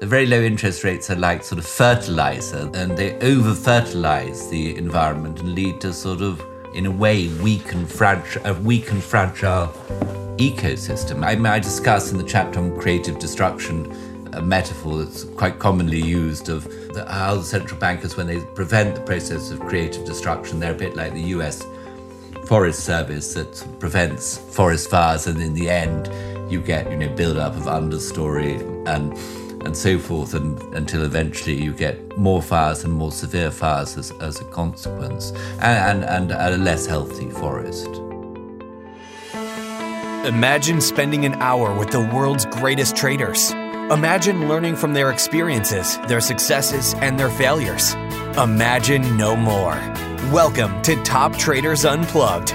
The very low interest rates are like sort of fertilizer, and they over fertilize the environment and lead to sort of, in a way, weak and fragile, a weak and fragile ecosystem. I, I discuss in the chapter on creative destruction a metaphor that's quite commonly used of the, how the central bankers, when they prevent the process of creative destruction, they're a bit like the US Forest Service that prevents forest fires, and in the end, you get you know build up of understory and and so forth, and until eventually you get more fires and more severe fires as, as a consequence, and, and, and a less healthy forest. Imagine spending an hour with the world's greatest traders. Imagine learning from their experiences, their successes, and their failures. Imagine no more. Welcome to Top Traders Unplugged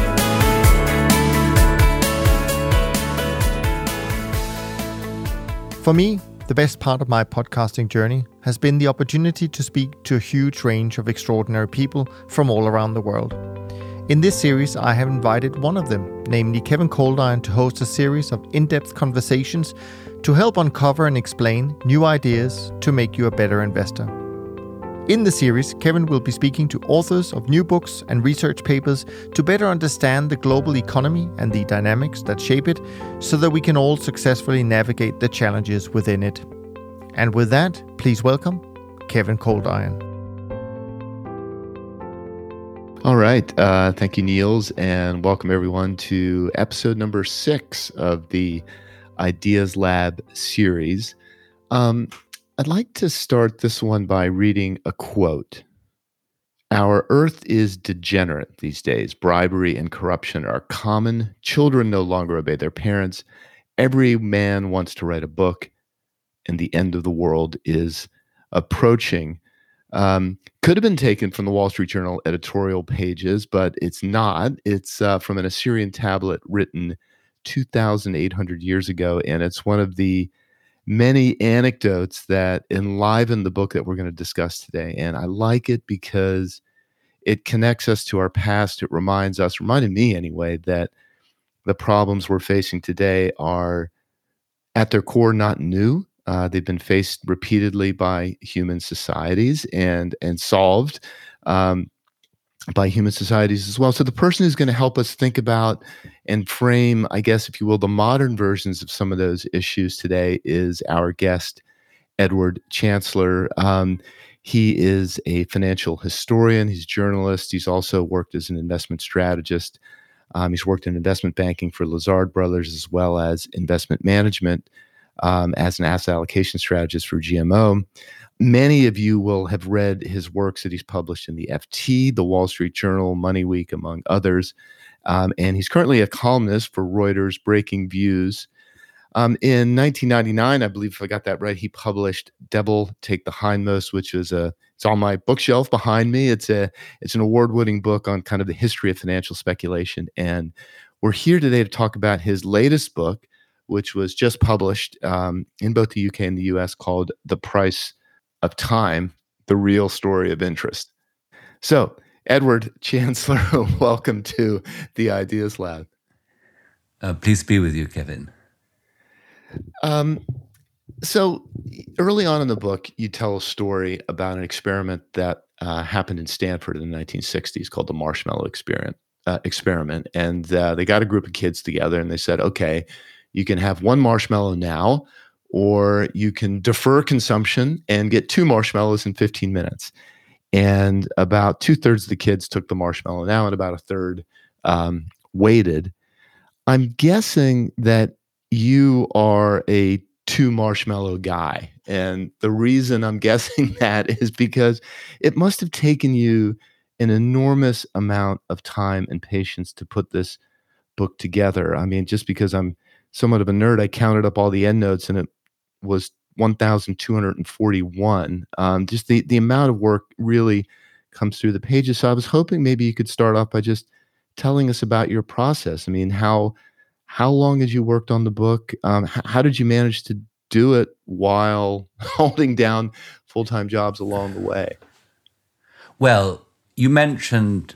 For me, the best part of my podcasting journey has been the opportunity to speak to a huge range of extraordinary people from all around the world. In this series, I have invited one of them, namely Kevin Coldiron, to host a series of in depth conversations to help uncover and explain new ideas to make you a better investor. In the series, Kevin will be speaking to authors of new books and research papers to better understand the global economy and the dynamics that shape it so that we can all successfully navigate the challenges within it. And with that, please welcome Kevin Coldiron. All right. Uh, thank you, Niels, and welcome everyone to episode number six of the Ideas Lab series. Um, I'd like to start this one by reading a quote. Our earth is degenerate these days. Bribery and corruption are common. Children no longer obey their parents. Every man wants to write a book, and the end of the world is approaching. Um, could have been taken from the Wall Street Journal editorial pages, but it's not. It's uh, from an Assyrian tablet written 2,800 years ago, and it's one of the many anecdotes that enliven the book that we're going to discuss today. And I like it because it connects us to our past. It reminds us, reminded me anyway, that the problems we're facing today are at their core not new. Uh, they've been faced repeatedly by human societies and and solved. Um, by human societies as well. So the person who's going to help us think about and frame, I guess, if you will, the modern versions of some of those issues today is our guest, Edward Chancellor. Um, he is a financial historian. He's a journalist. He's also worked as an investment strategist. Um, he's worked in investment banking for Lazard Brothers as well as investment management um, as an asset allocation strategist for GMO. Many of you will have read his works that he's published in the FT, the Wall Street Journal, Money Week, among others. Um, and he's currently a columnist for Reuters Breaking Views. Um, in 1999, I believe if I got that right, he published "Devil Take the Hindmost," which is a it's on my bookshelf behind me. It's a it's an award-winning book on kind of the history of financial speculation. And we're here today to talk about his latest book, which was just published um, in both the UK and the US, called "The Price of time, the real story of interest. So, Edward Chancellor, welcome to the Ideas Lab. Uh, please be with you, Kevin. Um, so, early on in the book, you tell a story about an experiment that uh, happened in Stanford in the 1960s called the Marshmallow Experiment. Uh, experiment, and uh, they got a group of kids together, and they said, "Okay, you can have one marshmallow now, or you can defer consumption and get two marshmallows in 15 minutes. And about two thirds of the kids took the marshmallow now, and about a third um, waited. I'm guessing that you are a two marshmallow guy. And the reason I'm guessing that is because it must have taken you an enormous amount of time and patience to put this book together. I mean, just because I'm somewhat of a nerd, I counted up all the endnotes and it was 1,241. Um, just the, the amount of work really comes through the pages. So I was hoping maybe you could start off by just telling us about your process. I mean, how how long had you worked on the book? Um, h- how did you manage to do it while holding down full time jobs along the way? Well, you mentioned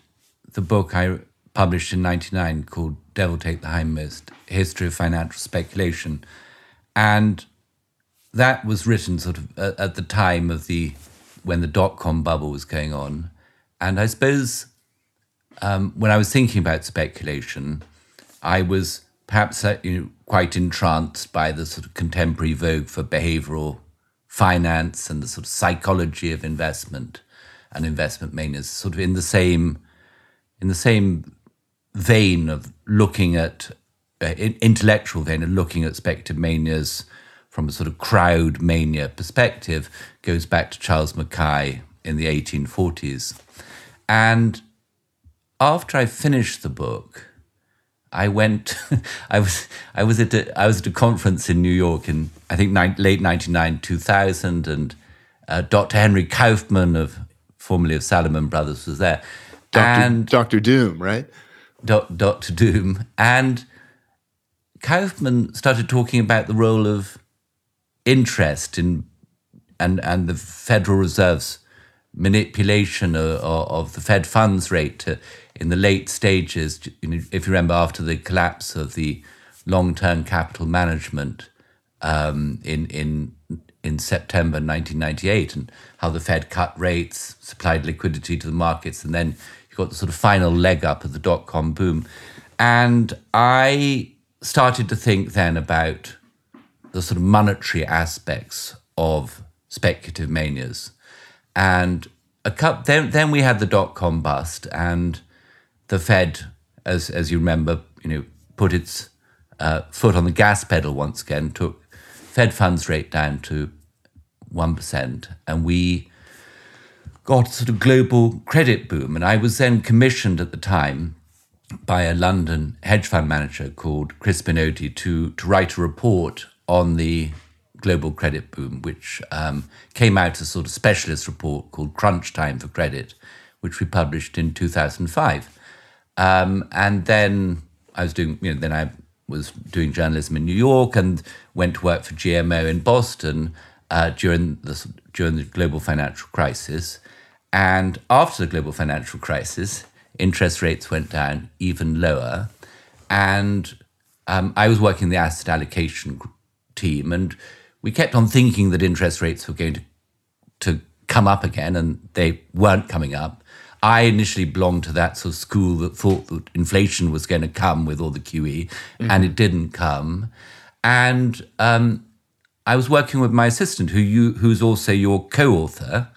the book I published in 99 called Devil Take the Hindmost History of Financial Speculation. And that was written sort of at the time of the when the dot com bubble was going on. And I suppose um, when I was thinking about speculation, I was perhaps uh, you know, quite entranced by the sort of contemporary vogue for behavioral finance and the sort of psychology of investment and investment manias, sort of in the same in the same vein of looking at uh, intellectual vein of looking at speculative manias from a sort of crowd mania perspective goes back to Charles Mackay in the 1840s. And after I finished the book, I went. I was I was at a, I was at a conference in New York in I think ni- late ninety nine two thousand, and uh, Dr. Henry Kaufman of formerly of Salomon Brothers was there, Dr. and Dr. Doom, right? Dr. Doom, and Kaufman started talking about the role of interest in and and the Federal Reserve's manipulation of, of the Fed funds rate to in the late stages, if you remember, after the collapse of the long-term capital management um, in in in September 1998, and how the Fed cut rates, supplied liquidity to the markets, and then you got the sort of final leg up of the dot-com boom. And I started to think then about the sort of monetary aspects of speculative manias, and a couple, then then we had the dot-com bust, and the Fed, as as you remember, you know, put its uh, foot on the gas pedal once again, took Fed funds rate down to one percent, and we got a sort of global credit boom. And I was then commissioned at the time by a London hedge fund manager called Chris Benoti to to write a report on the global credit boom, which um, came out as a sort of specialist report called Crunch Time for Credit, which we published in 2005. Um, and then I was doing, you know, then I was doing journalism in New York and went to work for GMO in Boston uh, during the during the global financial crisis. And after the global financial crisis, interest rates went down even lower, and um, I was working in the asset allocation team, and we kept on thinking that interest rates were going to to come up again, and they weren't coming up. I initially belonged to that sort of school that thought that inflation was going to come with all the QE, mm-hmm. and it didn't come. And um, I was working with my assistant, who you, who's also your co-author,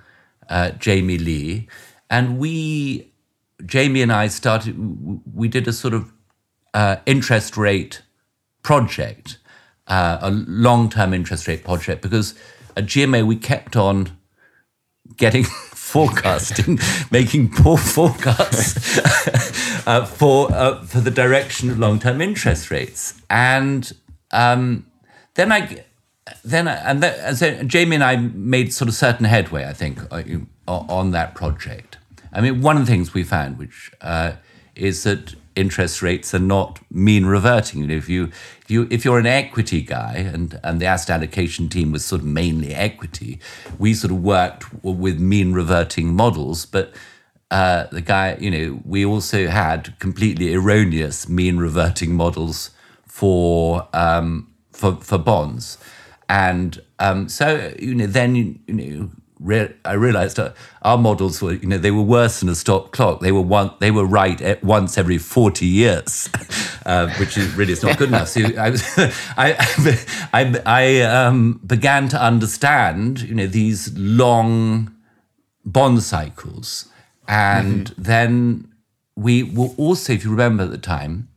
uh, Jamie Lee, and we, Jamie and I started. We did a sort of uh, interest rate project, uh, a long-term interest rate project, because at GMO we kept on getting forecasting, making poor forecasts uh, for uh, for the direction of long term interest rates, and um, then I then I, and, that, and so Jamie and I made sort of certain headway, I think, uh, on that project. I mean, one of the things we found, which uh, is that interest rates are not mean reverting. You know, if you if you if you're an equity guy and and the asset allocation team was sort of mainly equity, we sort of worked with mean reverting models, but uh, the guy, you know, we also had completely erroneous mean reverting models for um, for for bonds, and um, so you know then you know re- I realized our models were, you know, they were worse than a stop clock. They were one, they were right at once every forty years, uh, which is really is not good enough. So I was, I, I, I um, began to understand, you know, these long bond cycles, and mm-hmm. then we were also, if you remember at the time,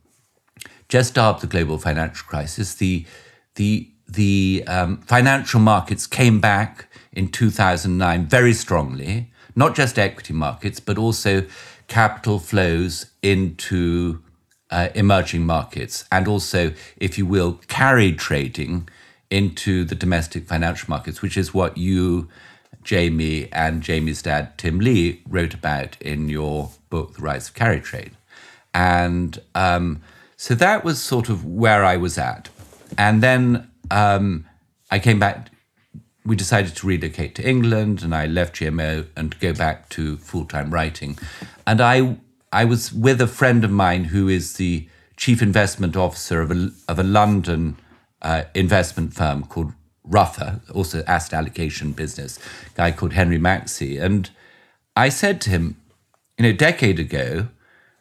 just after the global financial crisis, the the the um, financial markets came back in 2009 very strongly, not just equity markets, but also capital flows into uh, emerging markets, and also, if you will, carry trading into the domestic financial markets, which is what you, Jamie, and Jamie's dad, Tim Lee, wrote about in your book, The Rise of Carry Trade. And um, so that was sort of where I was at. And then um, I came back. We decided to relocate to England, and I left GMO and go back to full time writing. And I I was with a friend of mine who is the chief investment officer of a, of a London uh, investment firm called Ruffer, also asset allocation business, guy called Henry Maxey. And I said to him, you know, a decade ago,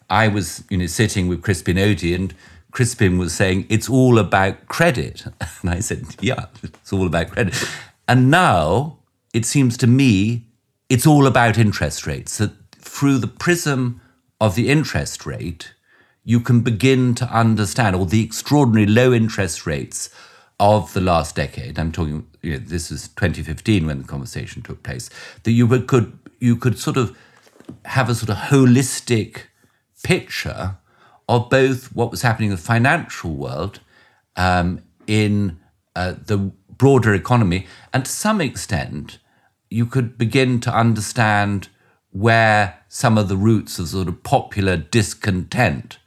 I was, you know, sitting with Crispin Odey and Crispin was saying, it's all about credit. And I said, yeah, it's all about credit. And now it seems to me it's all about interest rates. That through the prism of the interest rate, you can begin to understand, or the extraordinary low interest rates of the last decade. I'm talking, you know, this is 2015 when the conversation took place. That you could you could sort of have a sort of holistic picture of both what was happening in the financial world, um, in uh, the broader economy, and to some extent, you could begin to understand where some of the roots of sort of popular discontent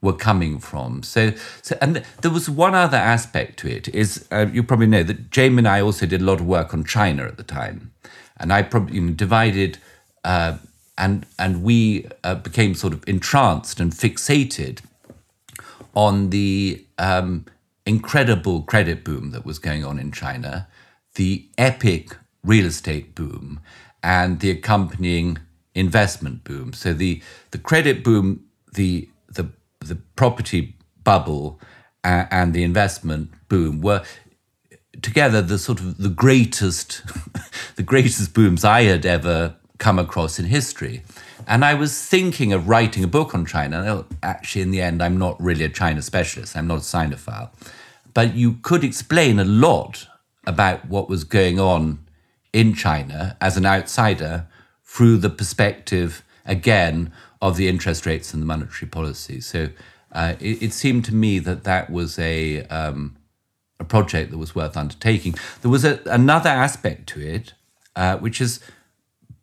were coming from. So, so and th- there was one other aspect to it is uh, you probably know that Jamie and I also did a lot of work on China at the time, and I probably you know, divided. Uh, and and we uh, became sort of entranced and fixated on the um, incredible credit boom that was going on in China, the epic real estate boom, and the accompanying investment boom. So the the credit boom, the the the property bubble, uh, and the investment boom were together the sort of the greatest the greatest booms I had ever come across in history. And I was thinking of writing a book on China. Actually, in the end, I'm not really a China specialist, I'm not a Sinophile. But you could explain a lot about what was going on in China as an outsider through the perspective, again, of the interest rates and the monetary policy. So uh, it, it, seemed to me that that was a, um, a project that was worth undertaking. There was a, another aspect to it, uh, which is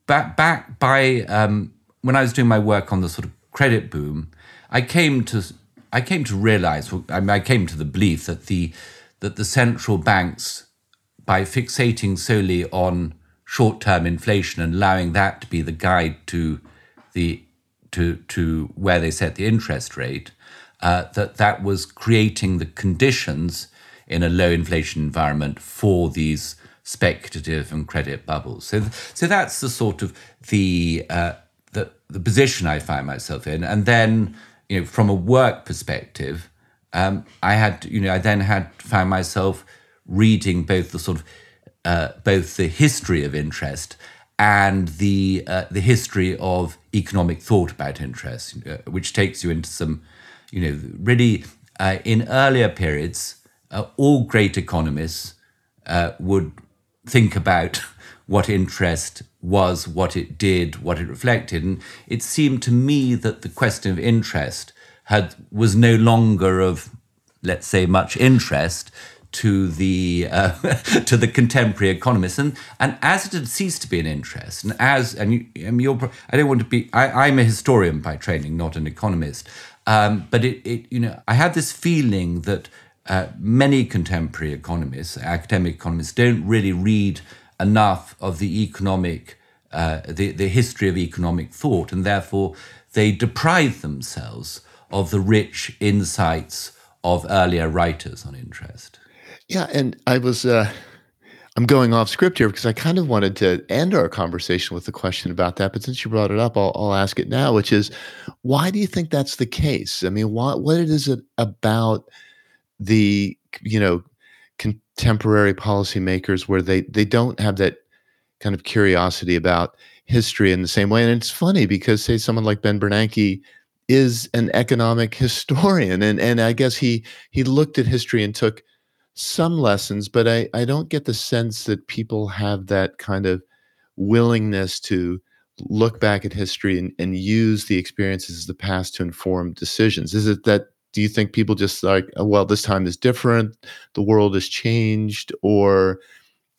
back back by um, when I was doing my work on the sort of credit boom, I came to I came to realize I, mean, I came to the belief that the that the central banks, by fixating solely on short-term inflation and allowing that to be the guide to the to to where they set the interest rate, uh, that that was creating the conditions in a low inflation environment for these speculative and credit bubbles. So, so that's the sort of the uh, the the position I find myself in, and then you know from a work perspective, um, I had you know I then had found myself reading both the sort of uh, both the history of interest and the uh, the history of economic thought about interest, uh, which takes you into some, you know, really uh, in earlier periods, uh, all great economists uh, would think about what interest was, what it did, what it reflected. And it seemed to me that the question of interest had was no longer of, let's say, much interest to the uh, to the contemporary economists, and and as it had ceased to be an interest, and as and you, I mean, you're, I don't want to be. I, am a historian by training, not an economist, um, but it, it you know I had this feeling that uh, many contemporary economists, academic economists, don't really read enough of the economic, uh, the, the history of economic thought, and therefore they deprive themselves of the rich insights of earlier writers on interest. Yeah, and I was, uh, I'm going off script here because I kind of wanted to end our conversation with a question about that, but since you brought it up, I'll, I'll ask it now, which is, why do you think that's the case? I mean, what what is it about? the you know contemporary policymakers where they they don't have that kind of curiosity about history in the same way. And it's funny because say someone like Ben Bernanke is an economic historian, and and I guess he he looked at history and took some lessons, but I I don't get the sense that people have that kind of willingness to look back at history and, and use the experiences of the past to inform decisions? Is it that do you think people just like, oh, well, this time is different, the world has changed, or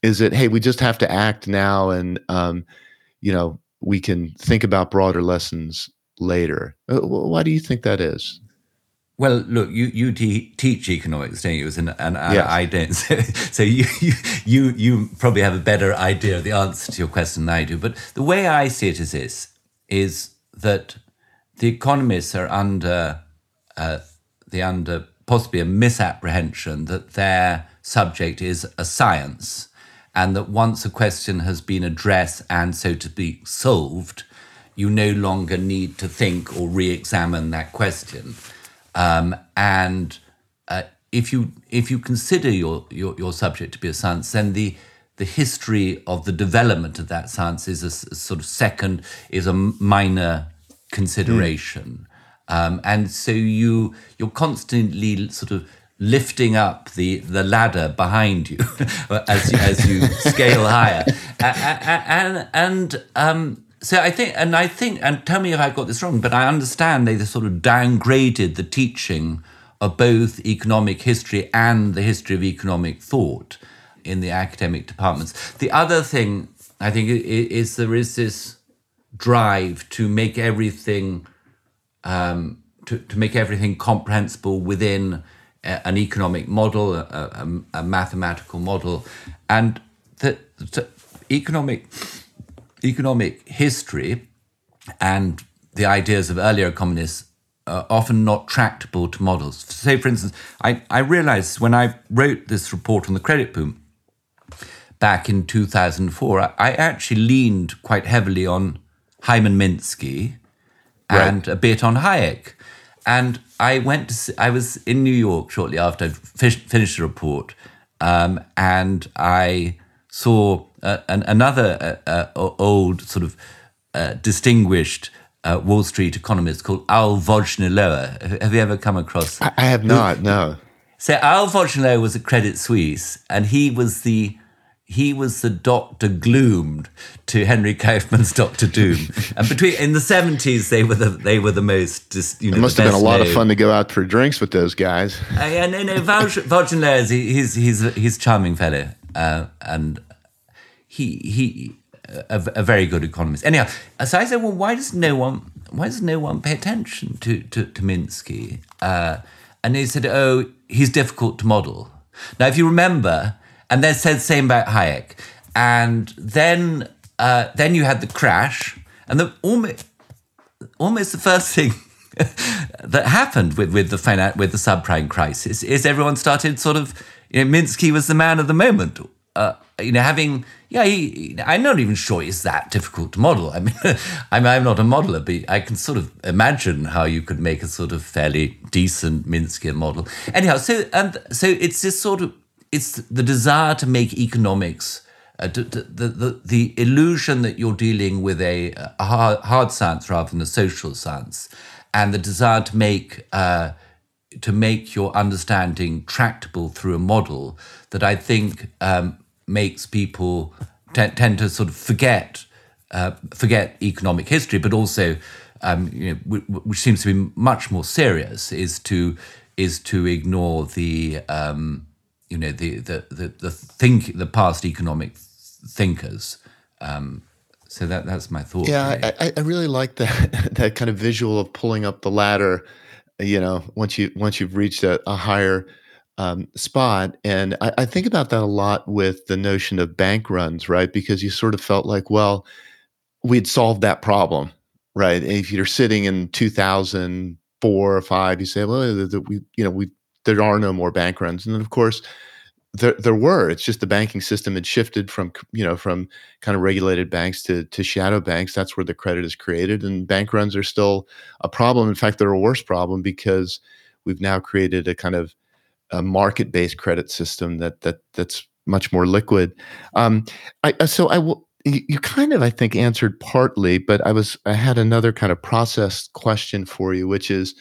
is it, hey, we just have to act now and um, you know we can think about broader lessons later? Uh, why do you think that is? Well, look, you you te- teach economics, don't you? And, and yes. I, I, don't. So, so you, you you probably have a better idea of the answer to your question than I do. But the way I see it is this: is that the economists are under uh, the under possibly a misapprehension that their subject is a science, and that once a question has been addressed and so to be solved, you no longer need to think or re-examine that question. Um, and uh, if you if you consider your, your, your subject to be a science, then the the history of the development of that science is a, a sort of second is a minor consideration, mm. Um, and so you you're constantly sort of lifting up the the ladder behind you as you, as you scale higher, and and, um, so I think, and I think, and tell me if I got this wrong, but I understand they sort of downgraded the teaching of both economic history and the history of economic thought in the academic departments. The other thing I think is there is this drive to make everything um, to, to make everything comprehensible within a, an economic model, a, a, a mathematical model, and the, economic economic history and the ideas of earlier economists are often not tractable to models. Say, for instance, I, I realized when I wrote this report on the credit boom back in 2004, I, I actually leaned quite heavily on Hyman Minsky and right. a bit on Hayek. And I went to, see, I was in New York shortly after I finished the report, um, and I saw uh, an, another uh, uh, old sort of uh, distinguished uh, Wall Street economist called Al Wojnilower. Have you ever come across? I, I have not. No. So Al Wojnilower was at Credit Suisse, and he was the he was the Doctor Gloom to Henry Kaufman's Doctor Doom. and between in the seventies, they were the they were the most. Just, you know, it must have been a lot known. of fun to go out for drinks with those guys. Uh, yeah, no, no. Wojnilower, he's he's he's a charming fellow, uh, and he he a, a, very good economist. Anyhow, so I said, well, why does no one why does no one pay attention to to, to Minsky? Uh, and he said, oh, he's difficult to model. Now, if you remember, and they said same about Hayek, and then uh, then you had the crash, and the almost almost the first thing. that happened with, with the with the subprime crisis is everyone started sort of you know Minsky was the man of the moment uh, you know, having yeah, he, I'm not even sure it's that difficult to model. I mean, I'm, I'm not a modeler, but I can sort of imagine how you could make a sort of fairly decent Minsky model. Anyhow, so and so it's this sort of it's the desire to make economics. Uh, the, the the illusion that you're dealing with a, a hard, hard, science rather than a social science, and the desire to make uh, to make your understanding tractable through a model that I think um, makes people t- tend to sort of forget uh, forget economic history, but also, um, you know, w- which seems to be much more serious, is to is to ignore the um, you know the the the, the think the past economic thinkers. Um, so that that's my thought. Yeah, I, I really like that that kind of visual of pulling up the ladder. You know, once you once you've reached a, a higher um, spot. And I, I, think about that a lot with the notion of bank runs, right? Because you sort of felt like, well, we'd solved that problem, right? If you're sitting in 2004 or five, you say, well, we, you know, we there are no more bank runs, and then of course. There, there were. It's just the banking system had shifted from, you know, from kind of regulated banks to to shadow banks. That's where the credit is created, and bank runs are still a problem. In fact, they're a worse problem because we've now created a kind of a market-based credit system that that that's much more liquid. Um, I, uh, so I will. You kind of, I think, answered partly, but I was I had another kind of process question for you, which is,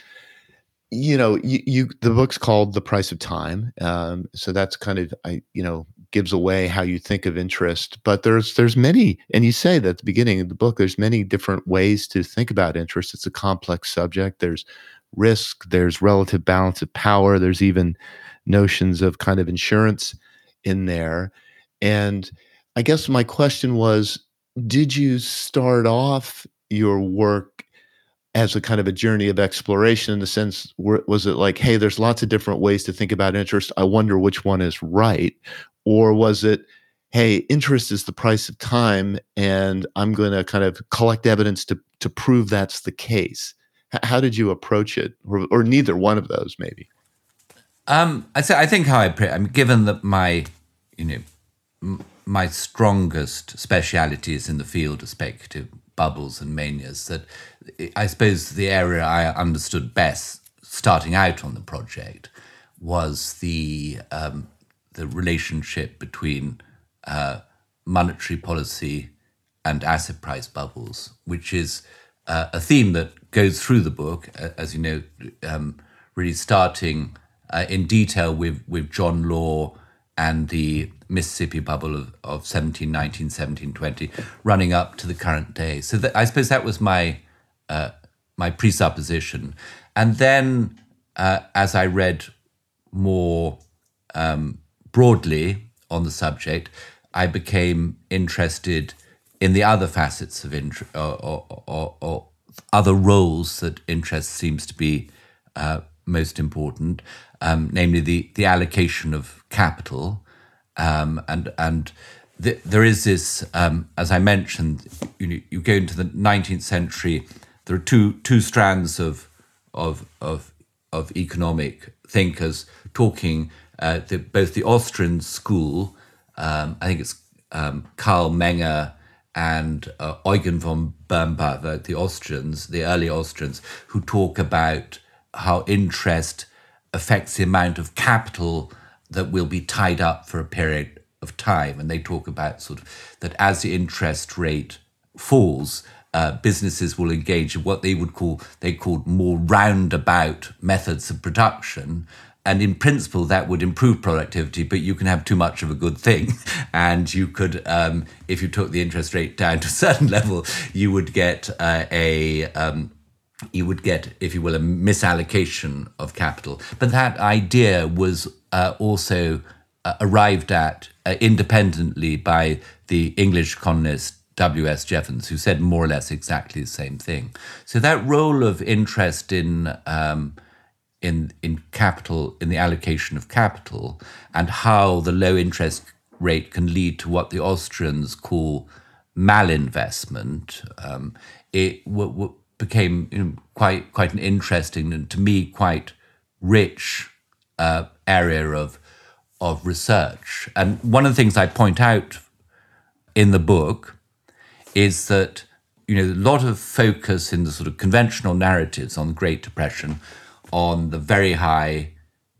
you know, you, you the book's called The Price of Time, um, so that's kind of I you know gives away how you think of interest but there's there's many and you say that at the beginning of the book there's many different ways to think about interest. It's a complex subject there's risk there's relative balance of power there's even notions of kind of insurance in there and i guess my question was did you start off your work as a kind of a journey of exploration in the sense was it like hey there's lots of different ways to think about interest. I wonder which one is right. Or was it hey interest is the price of time and i'm going to kind of collect evidence to to prove that's the case? H- how did you approach it? Or, or neither one of those maybe? Um, I, th- I think how I, pre- I mean, given that my, you know, m- my strongest speciality is in the field of speculative bubbles and manias, that I suppose the area I understood best starting out on the project was the um, the relationship between uh, monetary policy and asset price bubbles, which is uh, a theme that goes through the book, as you know, um, really starting uh, in detail with, with John Law and the Mississippi bubble of, of 1719, 1720, running up to the current day. So that, I suppose that was my, uh, my presupposition. And then uh, as I read more um, broadly on the subject, I became interested in the other facets of interest or, or, or, or, other roles that interest seems to be uh, most important, um, namely the, the allocation of capital. Um, and and the, there is this, um, as I mentioned, you, you go into the 19th century, there are two, two strands of, of, of, of economic thinkers talking, uh, the, both the Austrian school, um, I think it's um, Karl Menger and uh, Eugen von Böhm-Bawerk, the Austrians, the early Austrians, who talk about how interest affects the amount of capital that will be tied up for a period of time. And they talk about sort of that as the interest rate falls, uh, businesses will engage in what they would call they called more roundabout methods of production. And in principle, that would improve productivity, but you can have too much of a good thing. And you could, um, if you took the interest rate down to a certain level, you would get uh, a um, you would get, if you will, a misallocation of capital. But that idea was uh, also uh, arrived at uh, independently by the English economist W.S. Jevons, who said more or less exactly the same thing. So that role of interest in um, in in capital, in the allocation of capital, and how the low interest rate can lead to what the Austrians call malinvestment, um, it w- w- became you know, quite quite an interesting and to me quite rich uh, area of of research. And one of the things I point out in the book is that you know a lot of focus in the sort of conventional narratives on the Great Depression on the very high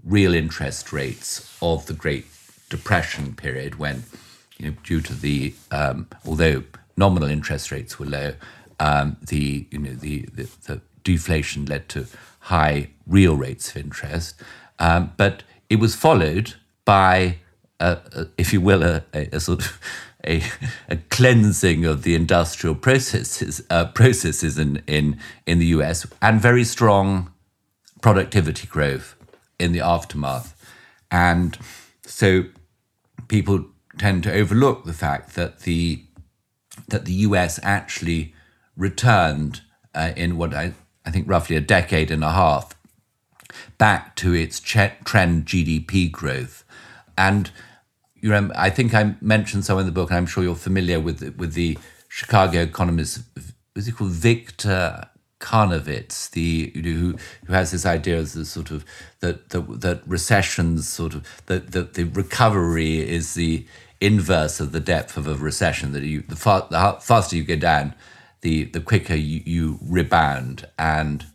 real interest rates of the Great Depression period when you know due to the um, although nominal interest rates were low um, the you know the, the, the deflation led to high real rates of interest, um, but it was followed by, a, a, if you will, a, a sort of a, a, cleansing of the industrial processes uh, processes in, in in the US and very strong productivity growth in the aftermath, and so people tend to overlook the fact that the that the US actually returned uh, in what I, I think roughly a decade and a half back to its trend GDP growth. And you know, I think I mentioned some in the book, and I'm sure you're familiar with with the Chicago economist, was he called Victor Zarnowitz, the who who has this idea as the sort of that that, that recessions sort of that that the recovery is the inverse of the depth of a recession. That you the, far, the faster you go down, the the quicker you, you rebound. And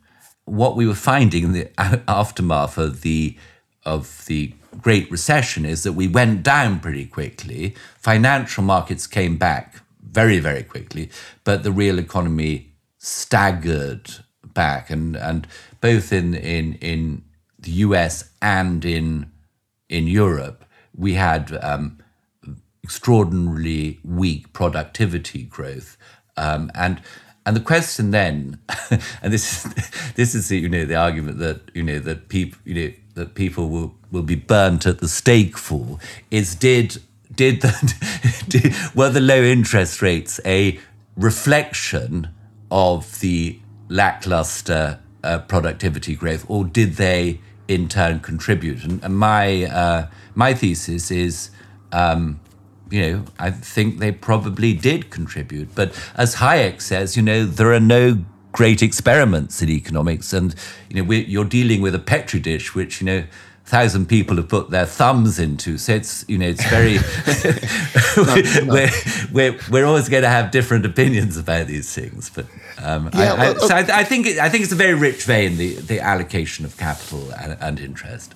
what we were finding in the aftermath of the of the Great Recession is that we went down pretty quickly. Financial markets came back very very quickly, but the real economy staggered back, and and both in in in the U.S. and in in Europe, we had um, extraordinarily weak productivity growth. Um, and and the question then, and this is this is you know the argument that you know that people you know that people will will be burnt at the stake for is did did the did, were the low interest rates a reflection of the lackluster uh, productivity growth, or did they in turn contribute? And, and my uh, my thesis is. Um, you know, I think they probably did contribute. But as Hayek says, you know, there are no great experiments in economics, and you know, you're dealing with a petri dish, which you know, thousand people have put their thumbs into. So it's you know, it's very we're, we're we're always going to have different opinions about these things. But um, yeah, I, I, so I, I, think it, I think it's a very rich vein the the allocation of capital and, and interest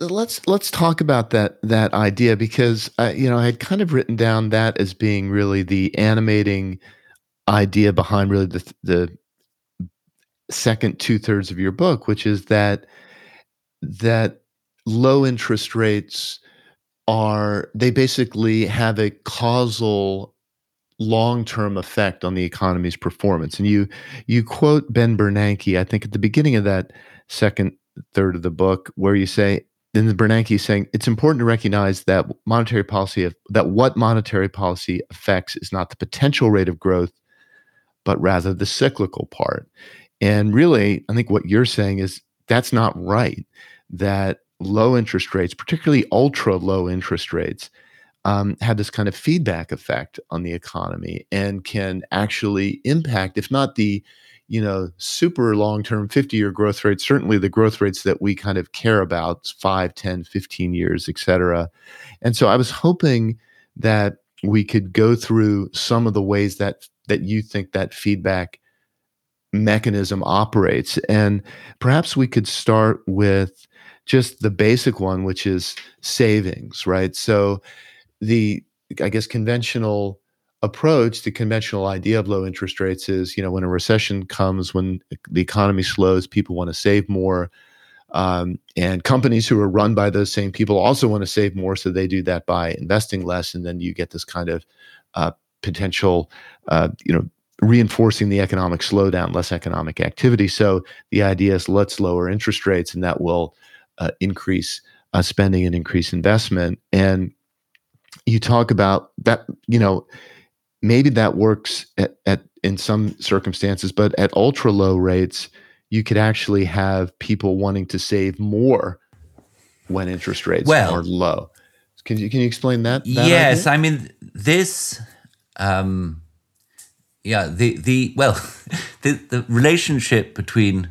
let's let's talk about that that idea because uh, you know I had kind of written down that as being really the animating idea behind really the the second two thirds of your book, which is that that low interest rates are they basically have a causal long-term effect on the economy's performance. And you you quote ben bernanke i think at the beginning of that second third of the book where you say then the Bernanke is saying it's important to recognize that monetary policy that what monetary policy affects is not the potential rate of growth, but rather the cyclical part. And really, I think what you're saying is that's not right. That low interest rates, particularly ultra low interest rates, um, had this kind of feedback effect on the economy and can actually impact, if not the you know, super long term 50 year growth rates, certainly the growth rates that we kind of care about 5, 10, 15 years, et cetera. And so I was hoping that we could go through some of the ways that that you think that feedback mechanism operates and perhaps we could start with just the basic one which is savings right so the i guess conventional approach, the conventional idea of low interest rates is, you know, when a recession comes, when the economy slows, people want to save more. Um, and companies who are run by those same people also want to save more, so they do that by investing less, and then you get this kind of uh, potential, uh, you know, reinforcing the economic slowdown, less economic activity. So the idea is let's lower interest rates, and that will uh, increase uh, spending and increase investment. And you talk about that, you know maybe that works at, at in some circumstances, but at ultra low rates, you could actually have people wanting to save more when interest rates well, are low. Can you can you explain that? that yes, idea? I mean this. Um, yeah, the the well, the the relationship between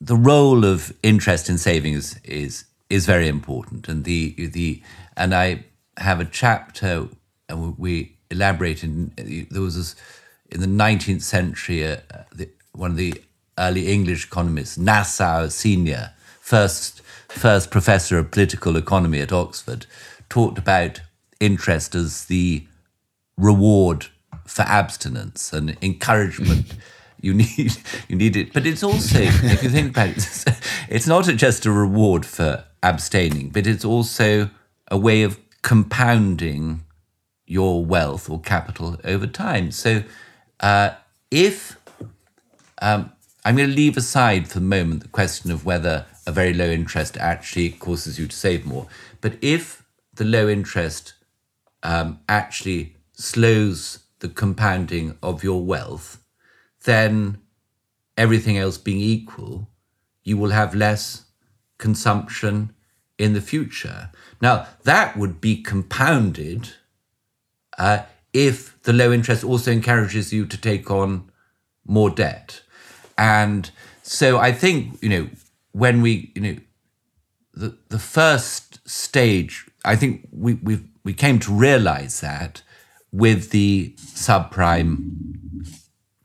the role of interest in savings is is very important, and the the and I have a chapter, and we elaborated. There was this, in the 19th century, uh, the, one of the early English economists, Nassau Senior, first first professor of political economy at Oxford, talked about interest as the reward for abstinence and encouragement. you need you need it, but it's also if you think about it, it's not just a reward for abstaining, but it's also a way of compounding your wealth or capital over time. So, uh, if um, I'm going to leave aside for the moment the question of whether a very low interest actually causes you to save more, but if the low interest um, actually slows the compounding of your wealth, then everything else being equal, you will have less consumption in the future. Now, that would be compounded uh, if the low interest also encourages you to take on more debt. And so I think, you know, when we, you know, the, the first stage, I think we, we, we came to realize that with the subprime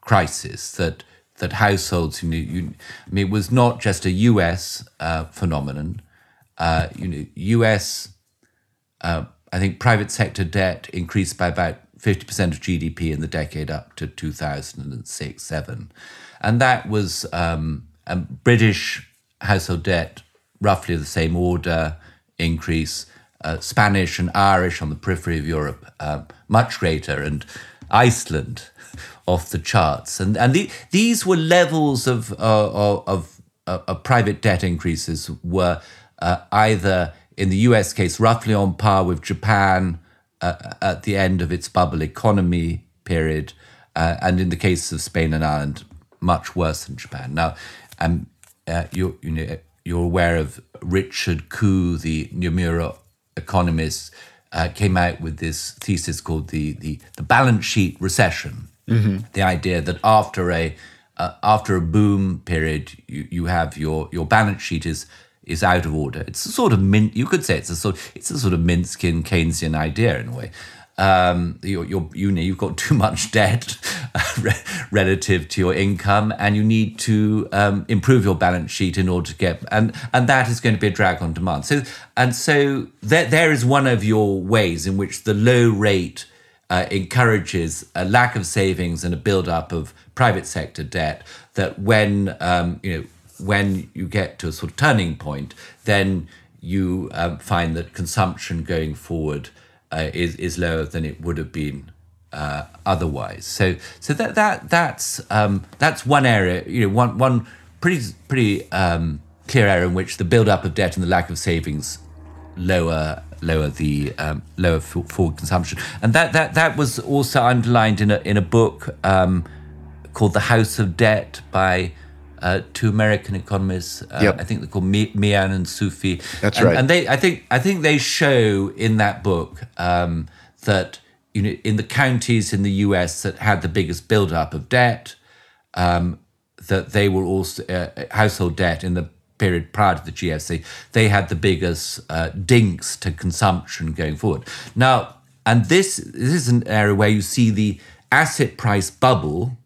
crisis that that households, you know, you, I mean, it was not just a U.S. Uh, phenomenon. Uh, you know, U.S. Uh, I think private sector debt increased by about 50% of GDP in the decade up to 2006 7. And that was um, British household debt, roughly the same order increase. uh, Spanish and Irish on the periphery of Europe, uh, much greater, and Iceland off the charts. And and the, these were levels of uh, of, of, of private debt increases were uh, either in the U.S. case roughly on par with Japan uh, at the end of its bubble economy period, uh, and in the case of Spain and Ireland, much worse than Japan. Now, um, uh, you you know you're aware of Richard Koo, the Nomura economist, uh, came out with this thesis called the the, the balance sheet recession. Mm-hmm. The idea that after a uh, after a boom period, you, you have your your balance sheet is is out of order. It's a sort of min. You could say it's a sort. It's a sort of Minskian Keynesian idea in a way um, you're, you're, you know, you've got too much debt relative to your income, and you need to um, improve your balance sheet in order to get, and and that is going to be a drag on demand. So, and so there, there is one of your ways in which the low rate uh, encourages a lack of savings and a build-up of private sector debt. That when um, you know when you get to a sort of turning point, then you um, find that consumption going forward uh, is is lower than it would have been uh, otherwise. So so that that that's um, that's one area. You know, one one pretty pretty um, clear area in which the build up of debt and the lack of savings lower lower the um, lower forward consumption, and that that that was also underlined in a in a book um, called The House of Debt by uh, two American economists. Uh, yep. I think they're called Mian and Sufi. That's and, right. And they, I think, I think they show in that book um, that you know, in the counties in the U.S. that had the biggest buildup of debt, um, that they were also uh, household debt in the period prior to the GFC. They had the biggest uh, dinks to consumption going forward. Now, and this this is an area where you see the asset price bubble.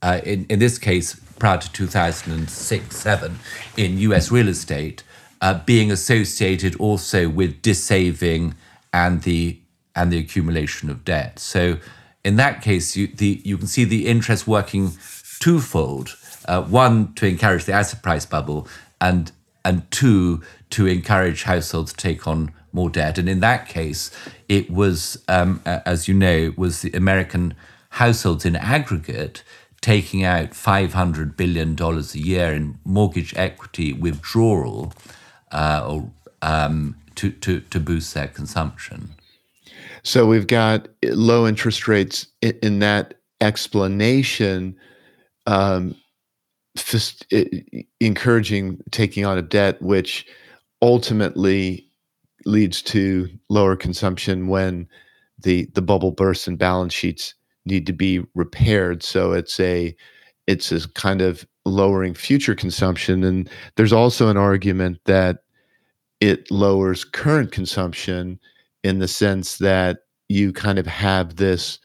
Uh, in in this case, prior to 2006 7 in US real estate uh, being associated also with dissaving and the and the accumulation of debt. So in that case, you, the, you can see the interest working twofold. Uh, one, to encourage the asset price bubble, and and two, to encourage households to take on more debt. And in that case, it was, um, as you know, was the American households in aggregate taking out $500 billion a year in mortgage equity withdrawal uh, or, um, to, to, to boost their consumption. So we've got low interest rates in, that explanation, um, encouraging taking on a debt, which ultimately leads to lower consumption when the the bubble bursts and balance sheets need to be repaired. So it's a it's a kind of lowering future consumption. And there's also an argument that it lowers current consumption in the sense that you kind of have this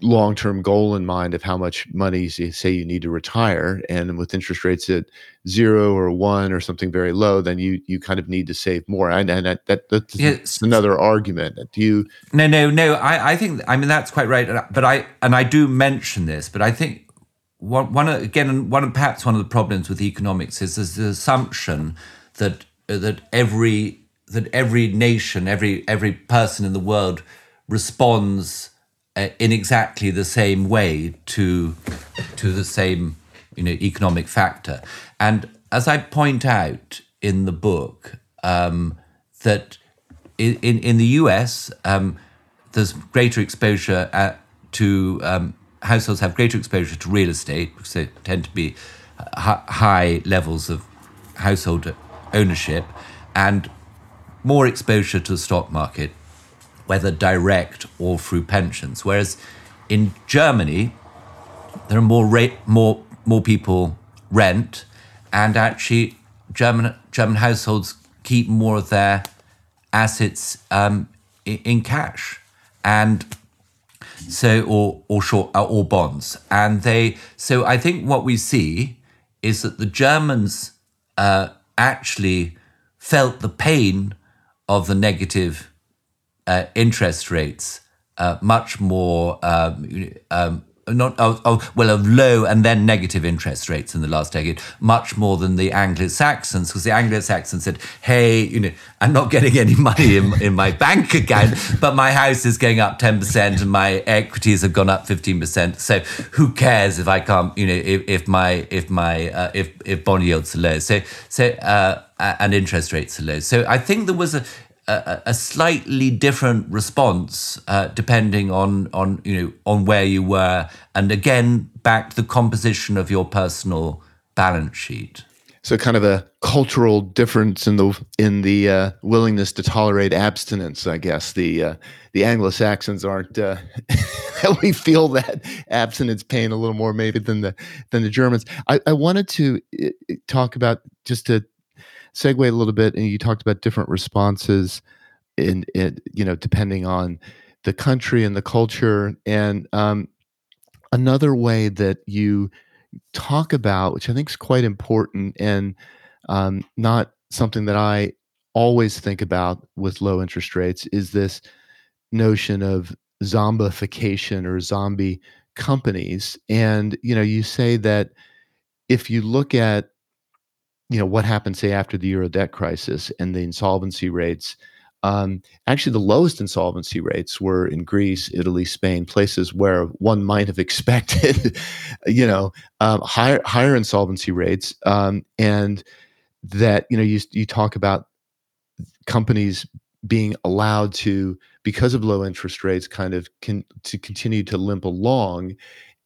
long term goal in mind of how much money you say you need to retire. And with interest rates at zero or one or something very low, then you you kind of need to save more. And, and that, that that's yes. another argument. Do you? No, no, no. I, I think I mean that's quite right. But I and I do mention this, but I think one one again one perhaps one of the problems with economics is there's the assumption that that every that every nation, every every person in the world responds in exactly the same way to to the same you know economic factor. And as I point out in the book, um, that in, in, the US, um, there's greater exposure at, to um, households have greater exposure to real estate because they tend to be uh, high levels of household ownership and more exposure to the stock market whether direct or through pensions. Whereas in Germany, there are more more more people rent, and actually German German households keep more of their assets um, in, in, cash, and so or or short uh, or bonds, and they. So I think what we see is that the Germans uh, actually felt the pain of the negative uh, interest rates uh, much more um, um, not of, of, well of low and then negative interest rates in the last decade, much more than the Anglo-Saxons, because the Anglo-Saxons said, "Hey, you know, I'm not getting any money in, in my bank account, but my house is going up ten percent and my equities have gone up fifteen percent. So who cares if I can't, you know, if, if my if my uh, if if bond yields are low, so so uh, and interest rates are low. So I think there was a a, slightly different response uh, depending on on you know on where you were, and again back to the composition of your personal balance sheet. So, kind of a cultural difference in the in the uh, willingness to tolerate abstinence. I guess the uh, the Anglo Saxons aren't. Uh, we feel that abstinence pain a little more maybe than the than the Germans. I, I wanted to uh, talk about just to segue a little bit, and you talked about different responses in it, you know, depending on the country and the culture. And um, another way that you talk about, which I think is quite important and um, not something that I always think about with low interest rates, is this notion of zombification or zombie companies. And you know, you say that if you look at you know what happened say after the euro debt crisis and the insolvency rates um, actually the lowest insolvency rates were in greece italy spain places where one might have expected you know um, higher higher insolvency rates um, and that you know you, you talk about companies being allowed to because of low interest rates kind of can to continue to limp along.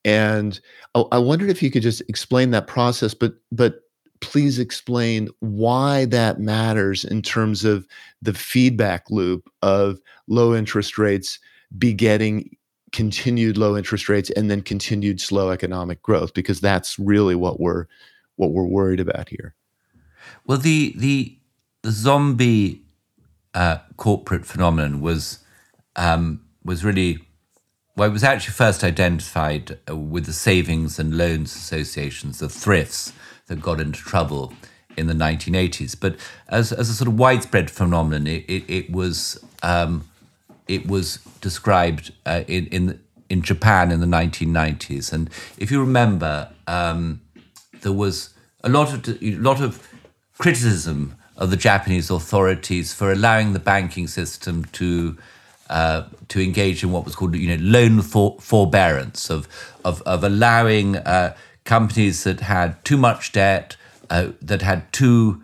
And I, I wondered if you could just explain that process but but please explain why that matters in terms of the feedback loop of low interest rates begetting continued low interest rates and then continued slow economic growth because that's really what we're what we're worried about here. Well the the the zombie uh, corporate phenomenon was um, was really well, it was actually first identified uh, with the savings and loans associations, the thrifts, that got into trouble in the 1980s. But as, as a sort of widespread phenomenon, it, it, it was um, it was described uh, in, in in Japan in the 1990s. And if you remember, um, there was a lot of a lot of criticism of the Japanese authorities for allowing the banking system to uh, to engage in what was called you know loan for, forbearance of of of allowing uh, companies that had too much debt, uh, that had too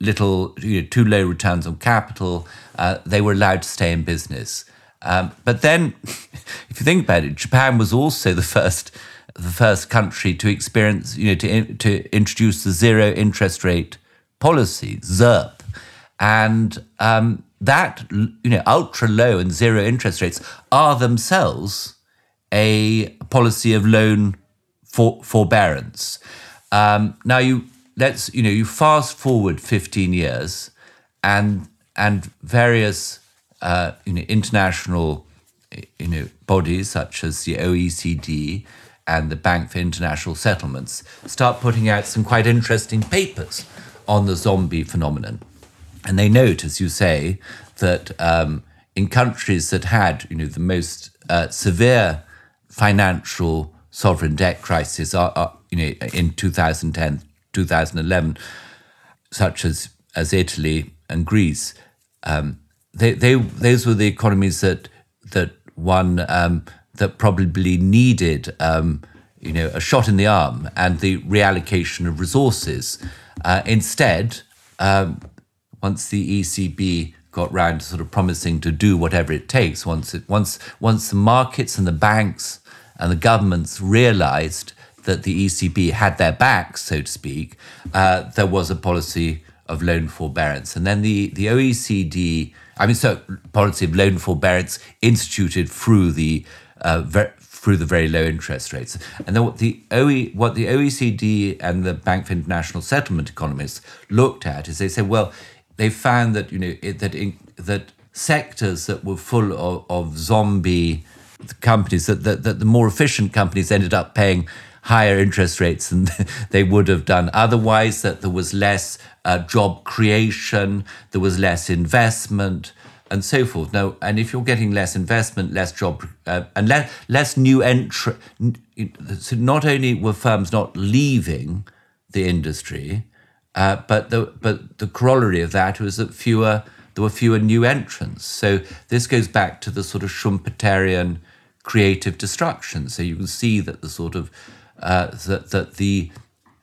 little, you know, too low returns on capital, uh, they were allowed to stay in business. Um, but then, if you think about it, Japan was also the first, the first country to experience, you know, to to introduce the zero interest rate policy, ZIRP, and um, that you know ultra low and zero interest rates are themselves a policy of loan for, forbearance. Um, now you let's you know you fast forward 15 years, and and various uh, you know international you know bodies such as the OECD and the Bank for International Settlements start putting out some quite interesting papers on the zombie phenomenon, and they note, as you say, that um, in countries that had you know the most uh, severe financial sovereign debt crisis are, are, you know, in 2010, 2011, such as, as Italy and Greece, um, they, they, those were the economies that, that one um, that probably needed um, you know, a shot in the arm and the reallocation of resources. Uh, instead, um, once the ECB got round to sort of promising to do whatever it takes, once it, once once the markets and the banks and the governments realized that the ECB had their back, so to speak, uh, there was a policy of loan forbearance. And then the, the OECD, I mean, so policy of loan forbearance instituted through the uh, ver- through the very low interest rates. And then what the OE, what the OECD and the Bank for International Settlement economists looked at is they said, well, they found that you know it, that in, that sectors that were full of, of zombie companies that, that, that the more efficient companies ended up paying higher interest rates than they would have done otherwise, that there was less uh, job creation, there was less investment, and so forth. No, and if you're getting less investment, less job, uh, and less less new entry, so not only were firms not leaving the industry, uh, but the but the corollary of that was that fewer there were fewer new entrants. So this goes back to the sort of Schumpeterian creative destruction. So you can see that the sort of uh, that that the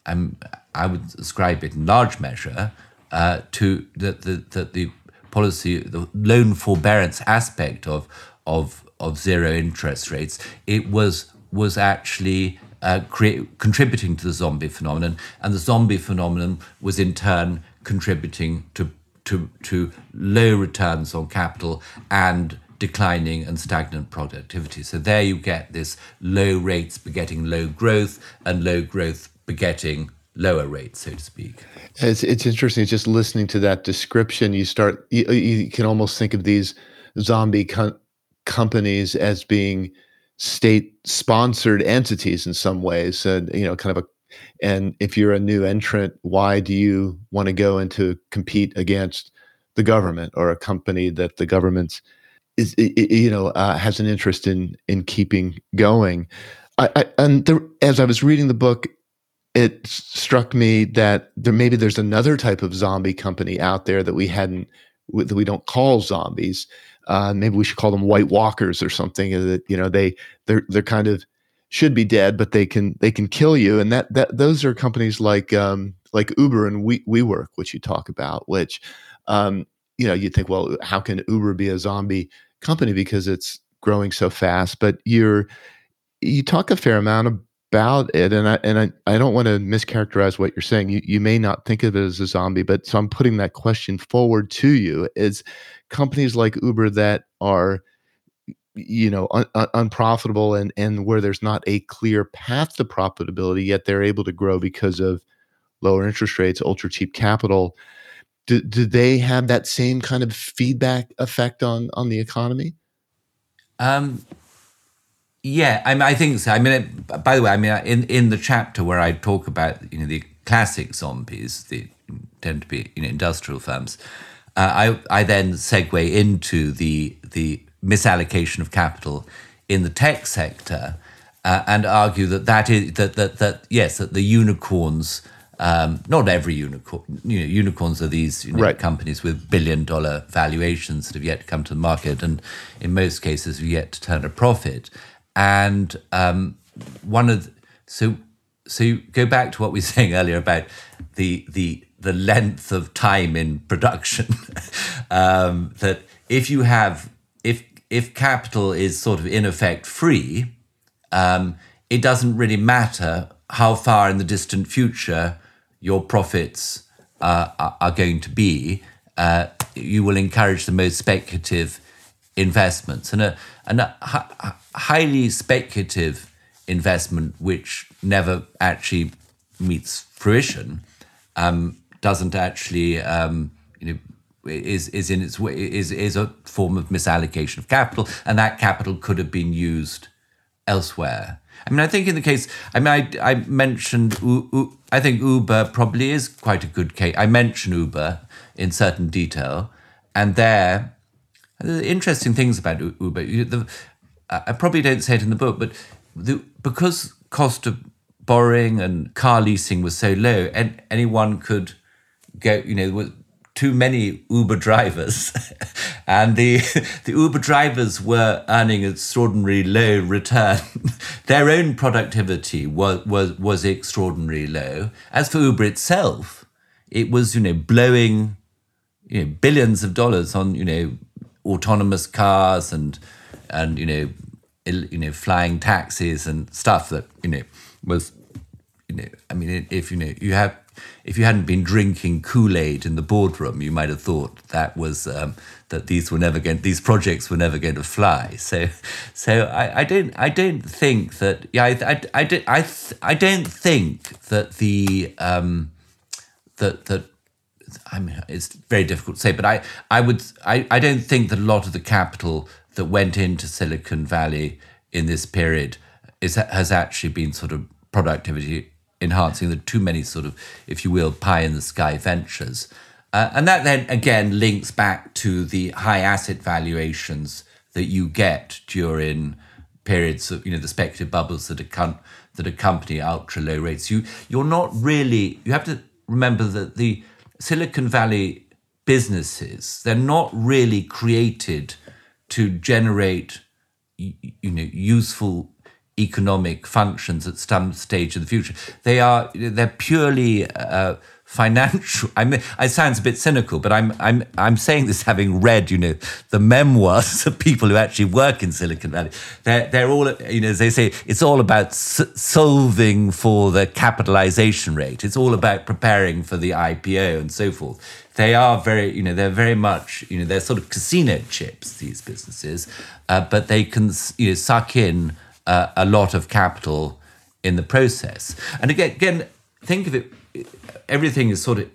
um, I would ascribe it in large measure uh, to that the that the policy, the loan forbearance aspect of of of zero interest rates, it was was actually uh, create, contributing to the zombie phenomenon, and the zombie phenomenon was in turn contributing to to to low returns on capital and declining and stagnant productivity. So there you get this low rates begetting low growth and low growth begetting lower rates, so to speak. It's, it's interesting. Just listening to that description, you start, you, you can almost think of these zombie co- companies as being state sponsored entities in some ways. And, you know, kind of a, and if you're a new entrant, why do you want to go into compete against the government or a company that the government's is you know uh, has an interest in in keeping going? I, I, and there, as I was reading the book, it struck me that there maybe there's another type of zombie company out there that we hadn't that we don't call zombies. Uh, maybe we should call them White Walkers or something. That you know they they're they're kind of should be dead, but they can they can kill you. And that that those are companies like um, like Uber and we WeWork, which you talk about. Which um, you know you think, well, how can Uber be a zombie company because it's growing so fast? But you're you talk a fair amount about it and I and I, I don't want to mischaracterize what you're saying. You you may not think of it as a zombie, but so I'm putting that question forward to you is companies like Uber that are you know un, un, unprofitable and and where there's not a clear path to profitability yet they're able to grow because of lower interest rates ultra cheap capital do, do they have that same kind of feedback effect on on the economy um yeah, I mean, I think so. I mean, it, by the way, I mean, in in the chapter where I talk about you know the classic zombies, they tend to be you know industrial firms. Uh, I I then segue into the the misallocation of capital in the tech sector, uh, and argue that that is that that that yes, that the unicorns. Um, not every unicorn. You know, unicorns are these you know, right. companies with billion-dollar valuations that have yet to come to the market, and in most cases, have yet to turn a profit and um, one of the, so so you go back to what we were saying earlier about the the the length of time in production um, that if you have if if capital is sort of in effect free um, it doesn't really matter how far in the distant future your profits uh, are going to be uh, you will encourage the most speculative investments and a, and a, highly speculative investment, which never actually meets fruition, um, doesn't actually, um, you know, is is in its way is is a form of misallocation of capital, and that capital could have been used elsewhere. I mean, I think in the case, I mean, I, I mentioned, I think Uber probably is quite a good case. I mentioned Uber in certain detail, and there, the interesting things about Uber. The, I probably don't say it in the book, but the, because cost of borrowing and car leasing was so low, and anyone could go, you know, too many Uber drivers, and the the Uber drivers were earning extraordinarily low return. Their own productivity was was was extraordinarily low. As for Uber itself, it was you know blowing you know billions of dollars on you know autonomous cars and and you know, you know, flying taxis and stuff that you know was, you know, I mean, if you know you have, if you hadn't been drinking Kool Aid in the boardroom, you might have thought that was um, that these were never going, these projects were never going to fly. So, so I, I don't, I don't think that, yeah, I, I, I, don't, I, I don't think that the, um, that that I mean, it's very difficult to say, but I, I would, I, I don't think that a lot of the capital that went into Silicon Valley in this period is has actually been sort of productivity enhancing. The too many sort of, if you will, pie in the sky ventures. Uh, and that then again links back to the high asset valuations that you get during periods of you know the speculative bubbles that account that accompany ultra low rates. You you're not really you have to remember that the Silicon Valley businesses they're not really created to generate you know useful economic functions at some stage in the future. They are they're purely uh, financial. I mean, it sounds a bit cynical, but I'm I'm I'm saying this having read, you know, the memoirs of people who actually work in Silicon Valley. They're they're all, you know, as they say, it's all about s- solving for the capitalization rate. It's all about preparing for the IPO and so forth. They are very, you know, they're very much, you know, they're sort of casino chips. These businesses, uh, but they can, you know, suck in uh, a lot of capital in the process. And again, again, think of it everything is sort of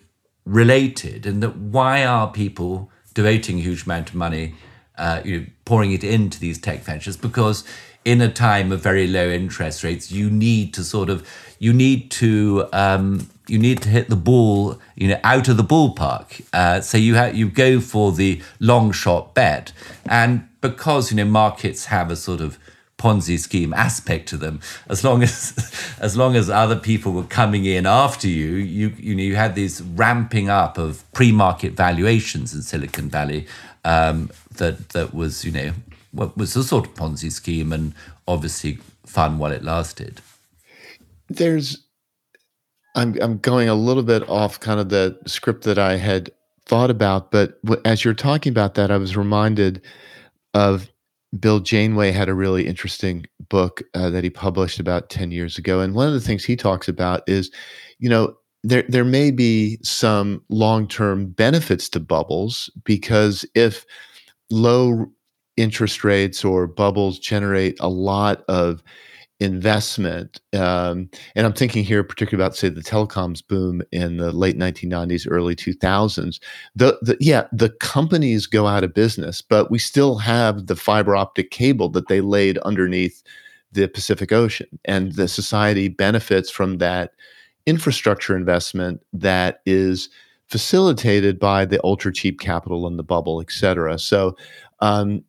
related, and that why are people devoting a huge amount of money, uh, you know, pouring it into these tech ventures? Because in a time of very low interest rates, you need to sort of you need to um, you need to hit the ball, you know, out of the ballpark. Uh, so you have you go for the long shot bet, and because you know markets have a sort of Ponzi scheme aspect to them. As long as as long as other people were coming in after you, you you know you had this ramping up of pre-market valuations in Silicon Valley um, that that was you know what was a sort of Ponzi scheme and obviously fun while it lasted. There's I'm I'm going a little bit off kind of the script that I had thought about, but as you're talking about that, I was reminded of Bill Janeway had a really interesting book uh, that he published about 10 years ago. And one of the things he talks about is, you know, there, there may be some long term benefits to bubbles because if low interest rates or bubbles generate a lot of investment. Um, and I'm thinking here particularly about, say, the telecoms boom in the late 1990s, early 2000s. The, the yeah, the companies go out of business, but we still have the fiber optic cable that they laid underneath the Pacific Ocean, and the society benefits from that infrastructure investment that is facilitated by the ultra cheap capital in the bubble, et cetera. So um,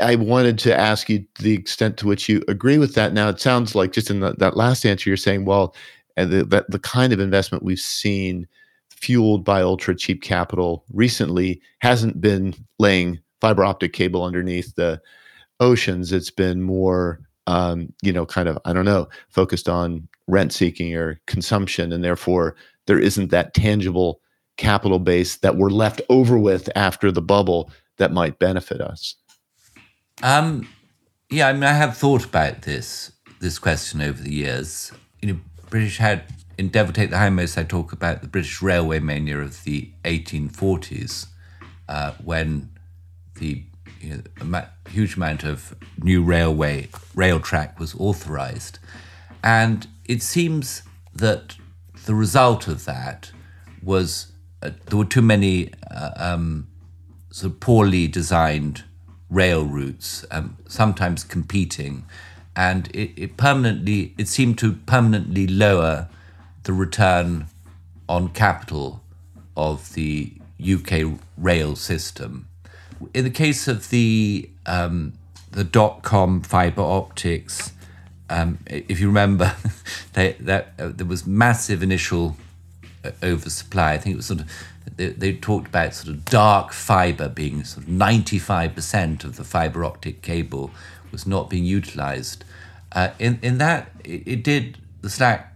I wanted to ask you the extent to which you agree with that. Now, it sounds like just in the, that last answer, you're saying, well, the, the, the kind of investment we've seen fueled by ultra cheap capital recently hasn't been laying fiber optic cable underneath the oceans. It's been more, um, you know, kind of, I don't know, focused on rent seeking or consumption. And therefore, there isn't that tangible capital base that we're left over with after the bubble that might benefit us. Um, yeah, I mean, I have thought about this this question over the years. You know, British had in Devil Take the Hindmost. I talk about the British railway mania of the 1840s, uh, when the you know, a huge amount of new railway rail track was authorized, and it seems that the result of that was uh, there were too many uh, um, sort of poorly designed rail routes, um, sometimes competing, and it, it permanently it seemed to permanently lower the return on capital of the UK rail system. In the case of the um, the dot com fiber optics, um, if you remember, they, that uh, there was massive initial uh, oversupply. I think it was sort of they, they, talked about sort of dark fiber being sort of 95% of the fiber optic cable was not being utilized. Uh, in, in that, it, it, did, the slack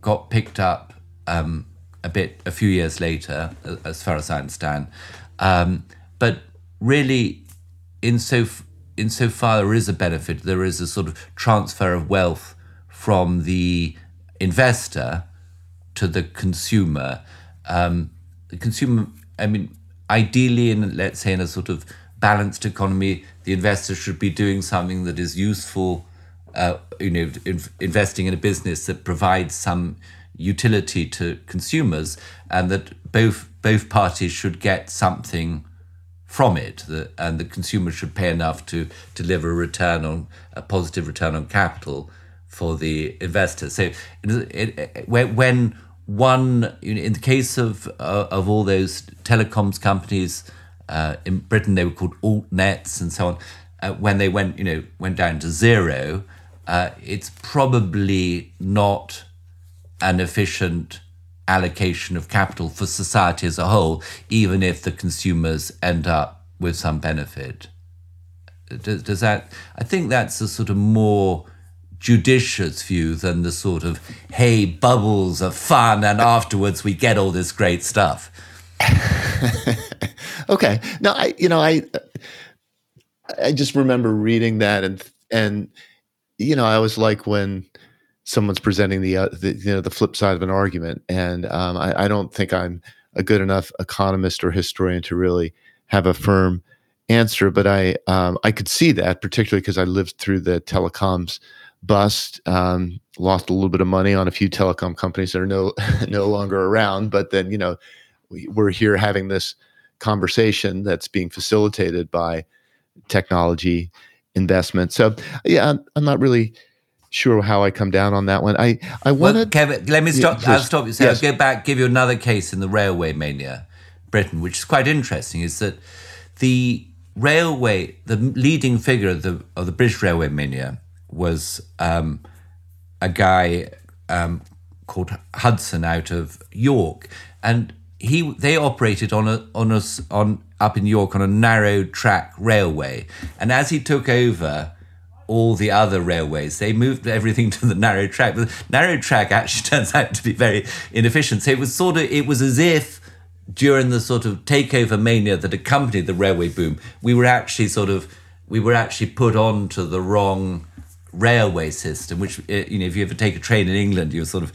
got picked up um, a bit a few years later, as far as I understand. Um, but really, in so, insofar there is a benefit, there is a sort of transfer of wealth from the investor to the consumer. Um, consumer, I mean, ideally, in let's say in a sort of balanced economy, the investor should be doing something that is useful. Uh, you know, in, investing in a business that provides some utility to consumers, and that both both parties should get something from it, that, and the consumer should pay enough to deliver a return on a positive return on capital for the investor. So, it, it, when one in the case of uh, of all those telecoms companies uh, in Britain, they were called alt nets and so on. Uh, when they went, you know, went down to zero, uh, it's probably not an efficient allocation of capital for society as a whole, even if the consumers end up with some benefit. Does, does that? I think that's a sort of more judicious view than the sort of hey bubbles of fun and afterwards we get all this great stuff. okay. No, I you know I I just remember reading that and and you know I was like when someone's presenting the, uh, the you know the flip side of an argument and um, I, I don't think I'm a good enough economist or historian to really have a firm answer, but I um, I could see that particularly because I lived through the telecoms bust, um, lost a little bit of money on a few telecom companies that are no no longer around. But then you know we, we're here having this conversation that's being facilitated by technology investment. So yeah, I'm, I'm not really sure how I come down on that one. I I wanted well, Kevin. Let me stop. Yeah, I'll stop you. So yes. I'll go back. Give you another case in the railway mania, Britain, which is quite interesting. Is that the railway, the leading figure of the of the British railway mania was um, a guy um, called Hudson out of York, and he they operated on a on a on up in York on a narrow track railway, and as he took over all the other railways. They moved everything to the narrow track. But the narrow track actually turns out to be very inefficient. So it was sort of it was as if during the sort of takeover mania that accompanied the railway boom, we were actually sort of we were actually put on to the wrong railway system, which, uh, you know, if you ever take a train in England, you're sort of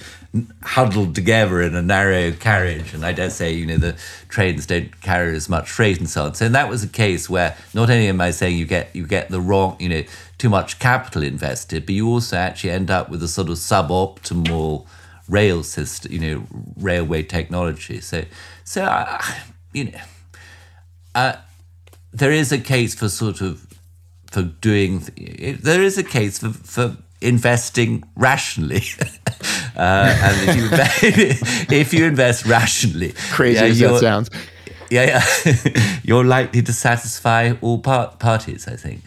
huddled together in a narrow carriage. And I dare say, you know, the trains don't carry as much freight and so on. So that was a case where not only am I saying you get, you get the wrong, you know, too much capital invested, but you also actually end up with a sort of suboptimal rail system, you know, railway technology. So, so, uh, you know, uh, there is a case for sort of for doing. There is a case for for investing rationally. uh, and if you, if you invest rationally, crazy yeah, as that sounds, yeah, yeah, you're likely to satisfy all part, parties. I think.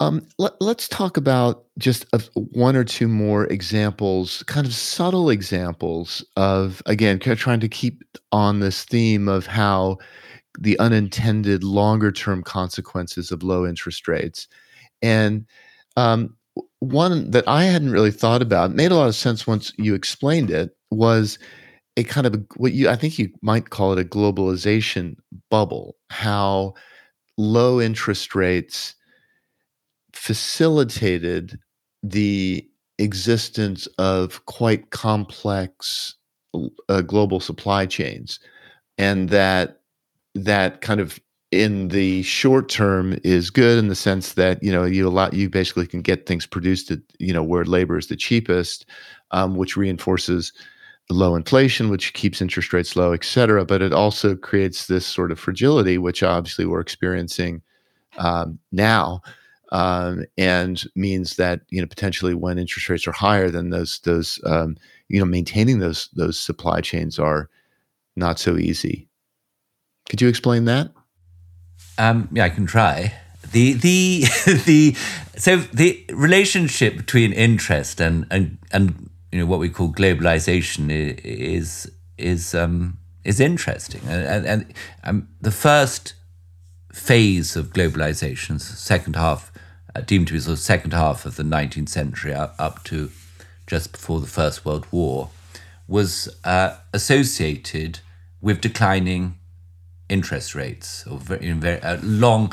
Um, let, us talk about just a, one or two more examples, kind of subtle examples of, again, kind of trying to keep on this theme of how the unintended longer term consequences of low interest rates. And um, one that I hadn't really thought about, made a lot of sense once you explained it, was a kind of a, what you I think you might call it a globalization bubble. How low interest rates facilitated the existence of quite complex uh, global supply chains, and that that kind of in the short term is good in the sense that you know you allow you basically can get things produced at you know where labor is the cheapest, um, which reinforces low inflation, which keeps interest rates low, et cetera. But it also creates this sort of fragility, which obviously we're experiencing um, now, um, and means that you know potentially when interest rates are higher, then those those um, you know maintaining those those supply chains are not so easy. Could you explain that? Um, yeah, I can try. The the the so the relationship between interest and and and you know what we call globalization is is um, is interesting and and, and um, the first phase of globalization, second half uh, deemed to be sort of second half of the 19th century up, up to just before the First World War, was uh, associated with declining interest rates or very, very uh, long.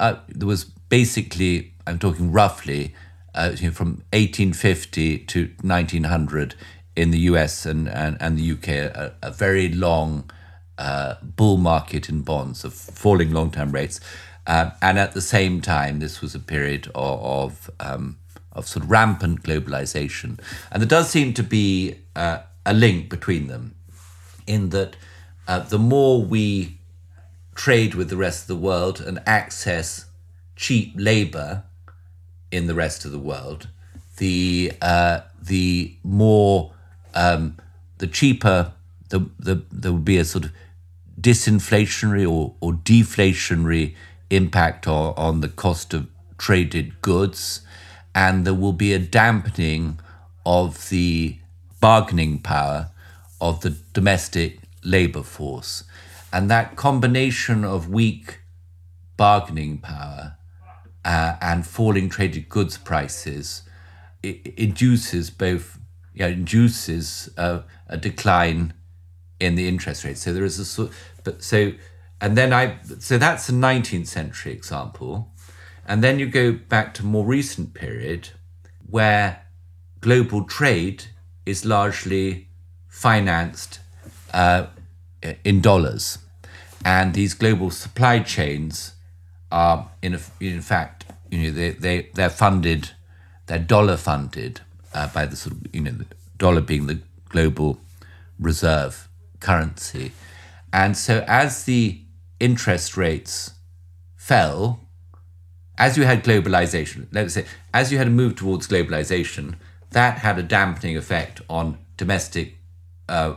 Uh, there was basically, I'm talking roughly, uh, from 1850 to 1900 in the US and, and, and the UK, a, a very long uh, bull market in bonds of falling long term rates. Uh, and at the same time, this was a period of, of, um, of sort of rampant globalization. And there does seem to be uh, a link between them in that the more we trade with the rest of the world and access cheap labor in the rest of the world, the uh, the more um, the cheaper the, the there will be a sort of disinflationary or, or deflationary impact on, on the cost of traded goods, and there will be a dampening of the bargaining power of the domestic labor force. And that combination of weak bargaining power uh, and falling traded goods prices induces both, yeah, induces a, a decline in the interest rate. So there is a sort, but so, and then I, so that's a 19th century example. And then you go back to more recent period where global trade is largely financed uh, in dollars. And these global supply chains are, in, a, in fact, you know, they, they, they're funded, they're dollar funded uh, by the sort of, you know, dollar being the global reserve currency. And so as the interest rates fell, as you had globalization, let's say, as you had a move towards globalization, that had a dampening effect on domestic uh,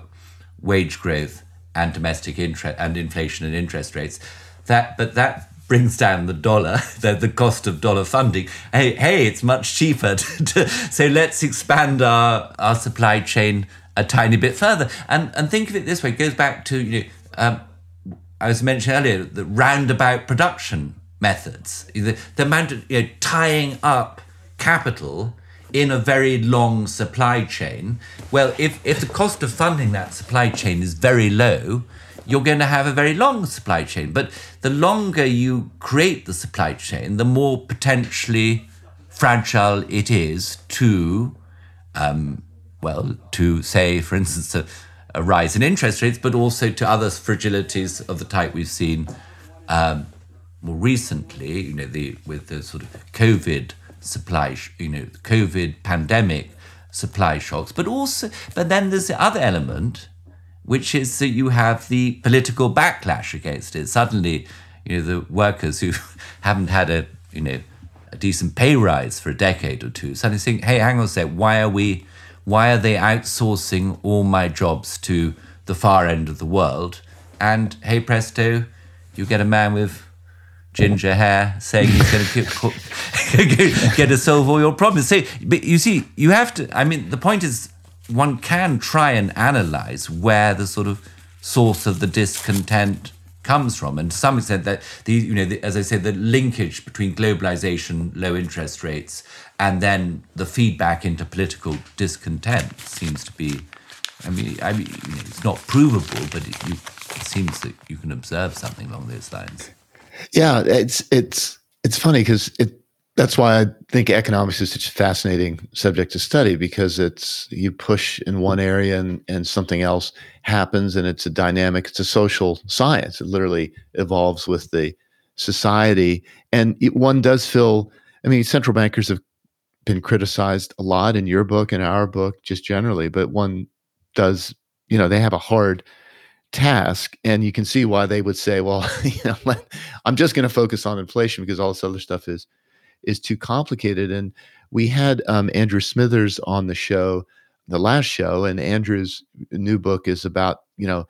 wage growth and domestic interest and inflation and interest rates. That, but that brings down the dollar, the, the cost of dollar funding. Hey, hey, it's much cheaper. To, to, so let's expand our, our supply chain a tiny bit further. And and think of it this way: it goes back to you know, um, I was mentioning earlier the roundabout production methods, the, the amount of you know, tying up capital in a very long supply chain. Well, if if the cost of funding that supply chain is very low, you're going to have a very long supply chain. But the longer you create the supply chain, the more potentially fragile it is to um, well, to say, for instance, a, a, rise in interest rates, but also to other fragilities of the type we've seen um, more recently, you know, the with the sort of COVID supply, you know, the COVID pandemic supply shocks, but also, but then there's the other element, which is that you have the political backlash against it. Suddenly, you know, the workers who haven't had a, you know, a decent pay rise for a decade or two suddenly think, hey, hang on a sec, why are we why are they outsourcing all my jobs to the far end of the world? And hey presto, you get a man with ginger hair saying he's going to get to solve all your problems. So, but you see, you have to. I mean, the point is, one can try and analyze where the sort of source of the discontent comes from, and to some extent, that the you know, the, as I said, the linkage between globalization, low interest rates, and then the feedback into political discontent seems to be. I mean, I mean, it's not provable, but it, you, it seems that you can observe something along those lines. Yeah, it's it's it's funny because it. That's why I think economics is such a fascinating subject to study because it's you push in one area and, and something else happens and it's a dynamic. It's a social science. It literally evolves with the society, and it, one does feel. I mean, central bankers have been criticized a lot in your book and our book just generally but one does you know they have a hard task and you can see why they would say well you know i'm just going to focus on inflation because all this other stuff is is too complicated. And we had um, andrew smithers on the show the last show and andrew's new book is about you know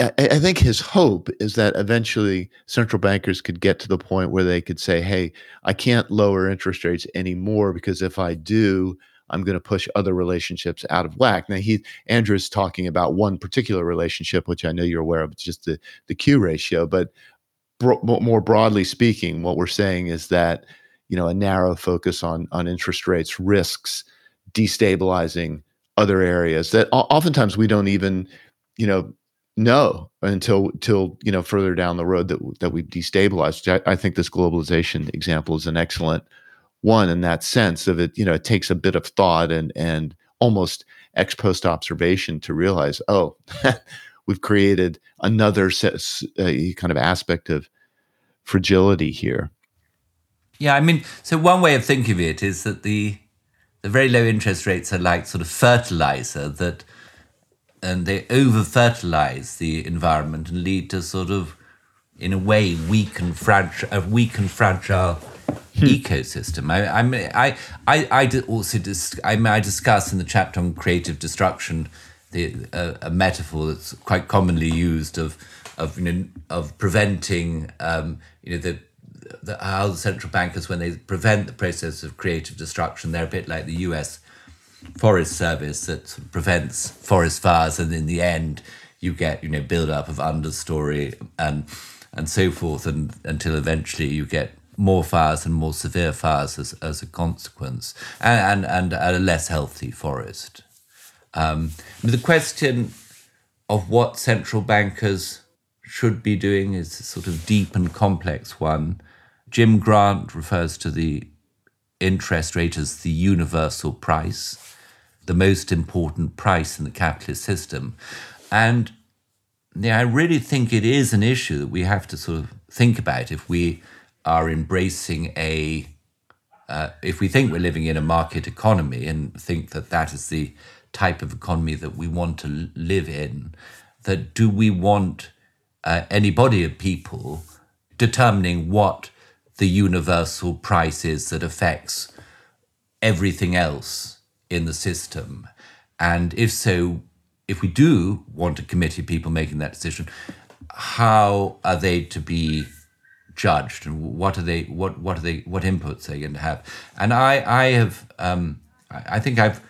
I, I think his hope is that eventually central bankers could get to the point where they could say, hey, I can't lower interest rates anymore because if I do, I'm going to push other relationships out of whack. Now, he Andrew is talking about one particular relationship, which I know you're aware of, it's just the the Q ratio. But bro- more broadly speaking, what we're saying is that you know a narrow focus on on interest rates risks destabilizing other areas that oftentimes we don't even you know no, until till you know further down the road that that we've destabilized. I, I, think this globalization example is an excellent one in that sense of it. You know, it takes a bit of thought and and almost ex post observation to realize, oh, we've created another set, uh, kind of aspect of fragility here. Yeah, I mean, so one way of thinking of it is that the the very low interest rates are like sort of fertilizer that and they over fertilize the environment and lead to sort of, in a way, weak and fragile, a weak and fragile hmm. ecosystem. I, I, I, I, I also dis, I, I discuss in the chapter on creative destruction the uh, a metaphor that's quite commonly used of of you know of preventing um, you know the, the how the central bankers when they prevent the process of creative destruction they're a bit like the U.S. Forest Service that prevents forest fires and in the end you get you know build up of understory and and so forth and until eventually you get more fires and more severe fires as, as a consequence and, and, and a less healthy forest. Um, the question of what central bankers should be doing is a sort of deep and complex one. Jim Grant refers to the interest rate as the universal price, the most important price in the capitalist system. And yeah, I really think it is an issue that we have to sort of think about if we are embracing a, uh, if we think we're living in a market economy and think that that is the type of economy that we want to live in, that do we want uh, any body of people determining what the universal price is that affects everything else in the system? And if so, if we do want a committee of people making that decision, how are they to be judged, and what are they? What what are they? What inputs are they going to have? And I I have um, I think I've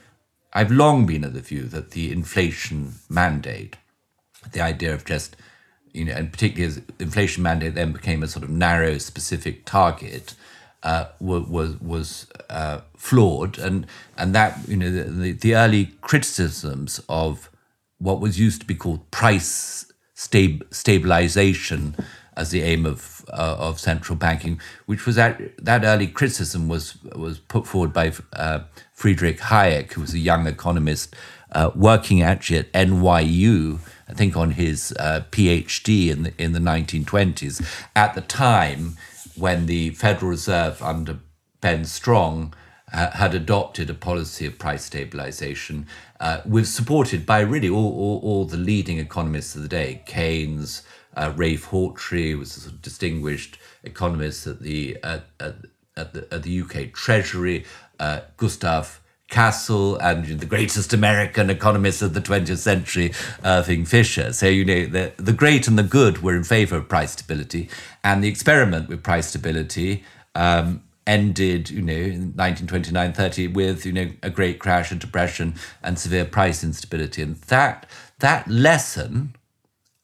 I've long been of the view that the inflation mandate, the idea of just you know, and particularly as inflation mandate then became a sort of narrow, specific target, uh, was was uh, flawed, and and that you know the, the early criticisms of what was used to be called price stab- stabilization as the aim of uh, of central banking, which was that that early criticism was was put forward by uh, Friedrich Hayek, who was a young economist uh, working actually at NYU, I think on his uh, PhD in the in the 1920s, at the time when the Federal Reserve under Ben Strong uh, had adopted a policy of price stabilization, uh, was supported by really all, all, all, the leading economists of the day. Keynes, uh, Ralph Hawtrey was a sort of distinguished economist at the, at, at, at the, at the UK Treasury, uh, Gustav Cassel and the greatest American economist of the 20th century, Irving Fisher. So, you know, the, the great and the good were in favor of price stability. And the experiment with price stability um, ended, you know, in 1929 30 with, you know, a great crash and depression and severe price instability. And that, that lesson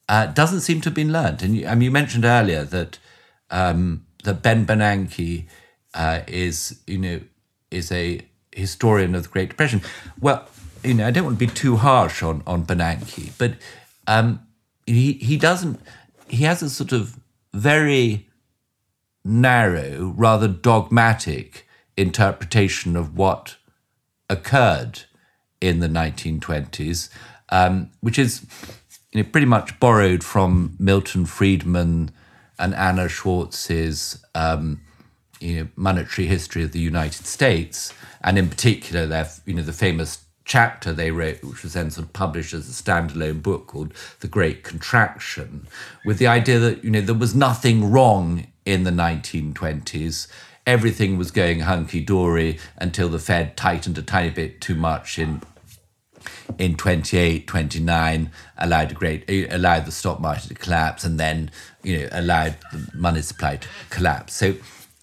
uh, doesn't seem to have been learned. And you, I mean, you mentioned earlier that, um, that Ben Bernanke uh, is, you know, is a historian of the Great Depression. Well, you know, I don't want to be too harsh on, on Bernanke, but um, he, he doesn't, he has a sort of very narrow, rather dogmatic interpretation of what occurred in the 1920s, um, which is you know, pretty much borrowed from Milton Friedman and Anna Schwartz's um, you know, monetary history of the United States, and in particular, their you know the famous chapter they wrote, which was then sort of published as a standalone book called The Great Contraction, with the idea that you know there was nothing wrong in the 1920s. Everything was going hunky dory until the Fed tightened a tiny bit too much in in 28, 29, allowed a great allowed the stock market to collapse, and then you know allowed the money supply to collapse. So,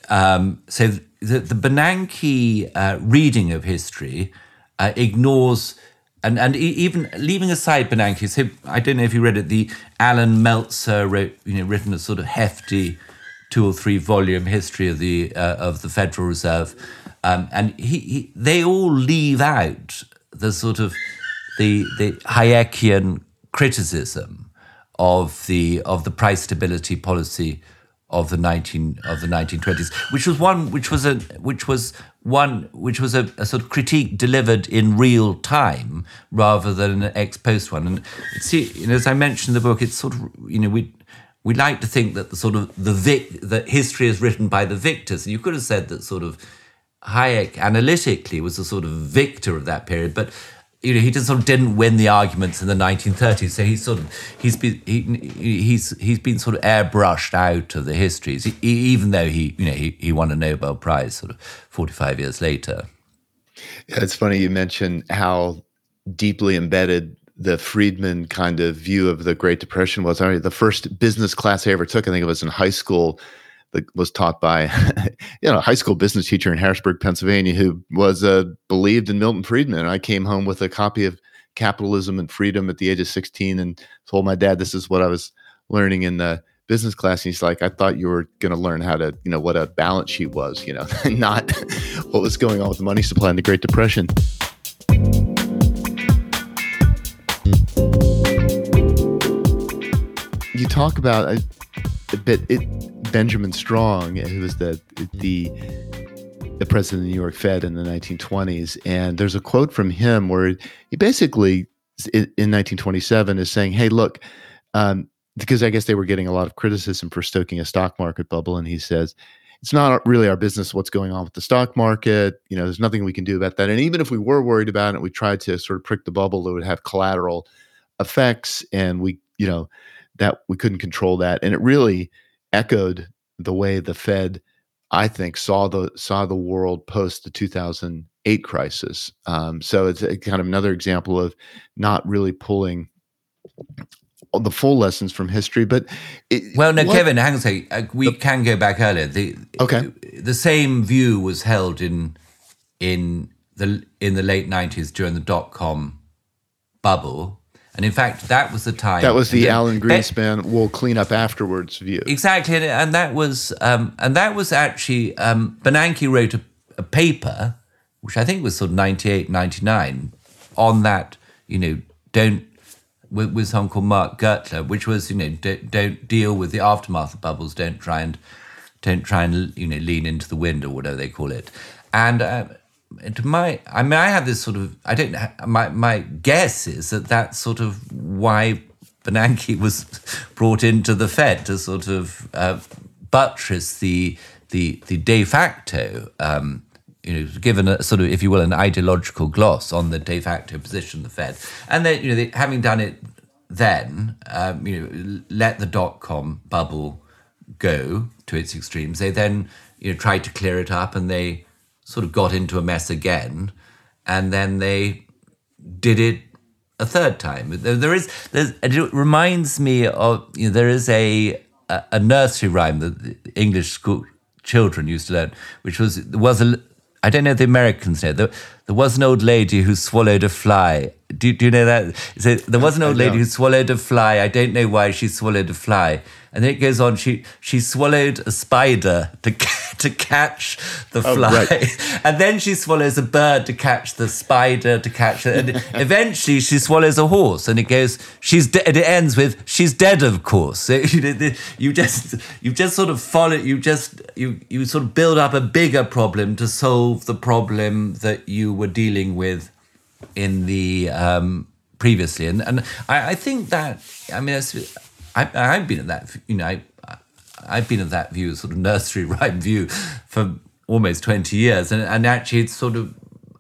um, so the, the Bernanke uh, reading of history uh, ignores. And, and even leaving aside Bernanke, so I don't know if you read it. The Allan Meltzer wrote, you know, written a sort of hefty two or three volume history of the uh, of the Federal Reserve, um, and he, he, they all leave out the sort of the the Hayekian criticism of the of the price stability policy of the 19 of the 1920s which was one which was a which was one which was a, a, sort of critique delivered in real time rather than an ex post one and see you know, as i mentioned in the book it's sort of you know we we like to think that the sort of the vic that history is written by the victors. And you could have said that sort of Hayek analytically was a sort of victor of that period, but you know he just sort of didn't win the arguments in the 1930s. So he's sort of he's been he, he's he's been sort of airbrushed out of the histories, even though he you know he, he won a Nobel Prize sort of 45 years later. Yeah, it's funny you mentioned how deeply embedded the Friedman kind of view of the Great Depression was. I mean, the first business class I ever took, I think it was in high school, that was taught by you know a high school business teacher in Harrisburg, Pennsylvania, who was uh, believed in Milton Friedman. I came home with a copy of Capitalism and Freedom at the age of 16 and told my dad this is what I was learning in the business class. And he's like, I thought you were going to learn how to, you know, what a balance sheet was, you know, not what was going on with the money supply in the Great Depression. You talk about a, a bit it, Benjamin Strong, who was the the the president of the New York Fed in the 1920s, and there's a quote from him where he basically in 1927 is saying, "Hey, look." Um, because I guess they were getting a lot of criticism for stoking a stock market bubble. And he says, it's not really our business what's going on with the stock market. You know, there's nothing we can do about that. And even if we were worried about it, we tried to sort of prick the bubble, it would have collateral effects. And we, you know, that we couldn't control that. And it really echoed the way the Fed, I think, saw the saw the world post the 2008 crisis. Um, so it's a, kind of another example of not really pulling the full lessons from history. But it, well, no, what, Kevin, hang on a second. Uh, we the, can go back earlier. The, okay, the same view was held in in the in the late nineties during the dot com bubble. And in fact, that was the time. That was the Alan Greenspan "we'll clean up afterwards" view. Exactly, and, and that was um, and that was actually um, Bernanke wrote a, a, paper, which I think was sort of 98, 99, on that. You know, don't with, with someone called Mark Gertler, which was you know don't, don't deal with the aftermath of bubbles. Don't try and don't try and you know lean into the wind or whatever they call it. And uh, to my, I mean, I have this sort of I don't. My my guess is that that's sort of why Bernanke was brought into the Fed to sort of uh, buttress the the the de facto. Um, you know, given a sort of, if you will, an ideological gloss on the de facto position of the Fed, and then you know, they, having done it then, um, you know, let the dot com bubble go to its extremes. They then you know tried to clear it up, and they sort of got into a mess again, and then they did it a third time. There, there is, it reminds me of you know, there is a a nursery rhyme that English school children used to learn, which was was a I don't know the Americans know. There, there was an old lady who swallowed a fly. Do, do you know that? So there was an old lady who swallowed a fly. I don't know why she swallowed a fly. And then it goes on. She she swallowed a spider to to catch the oh, fly, right. and then she swallows a bird to catch the spider to catch it, and eventually she swallows a horse. And it goes. She's de- and it ends with she's dead, of course. So you, you just you just sort of follow. You just you you sort of build up a bigger problem to solve the problem that you were dealing with in the um, previously. And and I, I think that I mean. I, I've been at that, you know, I, I've been at that view, sort of nursery rhyme view, for almost twenty years, and and actually, it's sort of,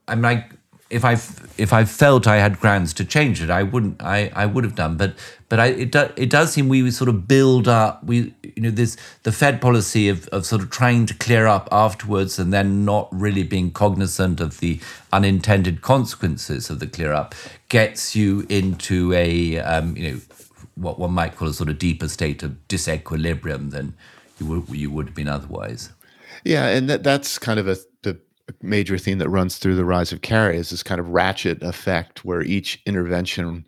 I'm like, if I if I felt I had grounds to change it, I wouldn't. I, I would have done, but but I, it do, it does seem we sort of build up. We you know this the Fed policy of of sort of trying to clear up afterwards, and then not really being cognizant of the unintended consequences of the clear up gets you into a um, you know what one might call a sort of deeper state of disequilibrium than you would you would have been otherwise. Yeah, and that, that's kind of a the major theme that runs through the rise of carry is this kind of ratchet effect where each intervention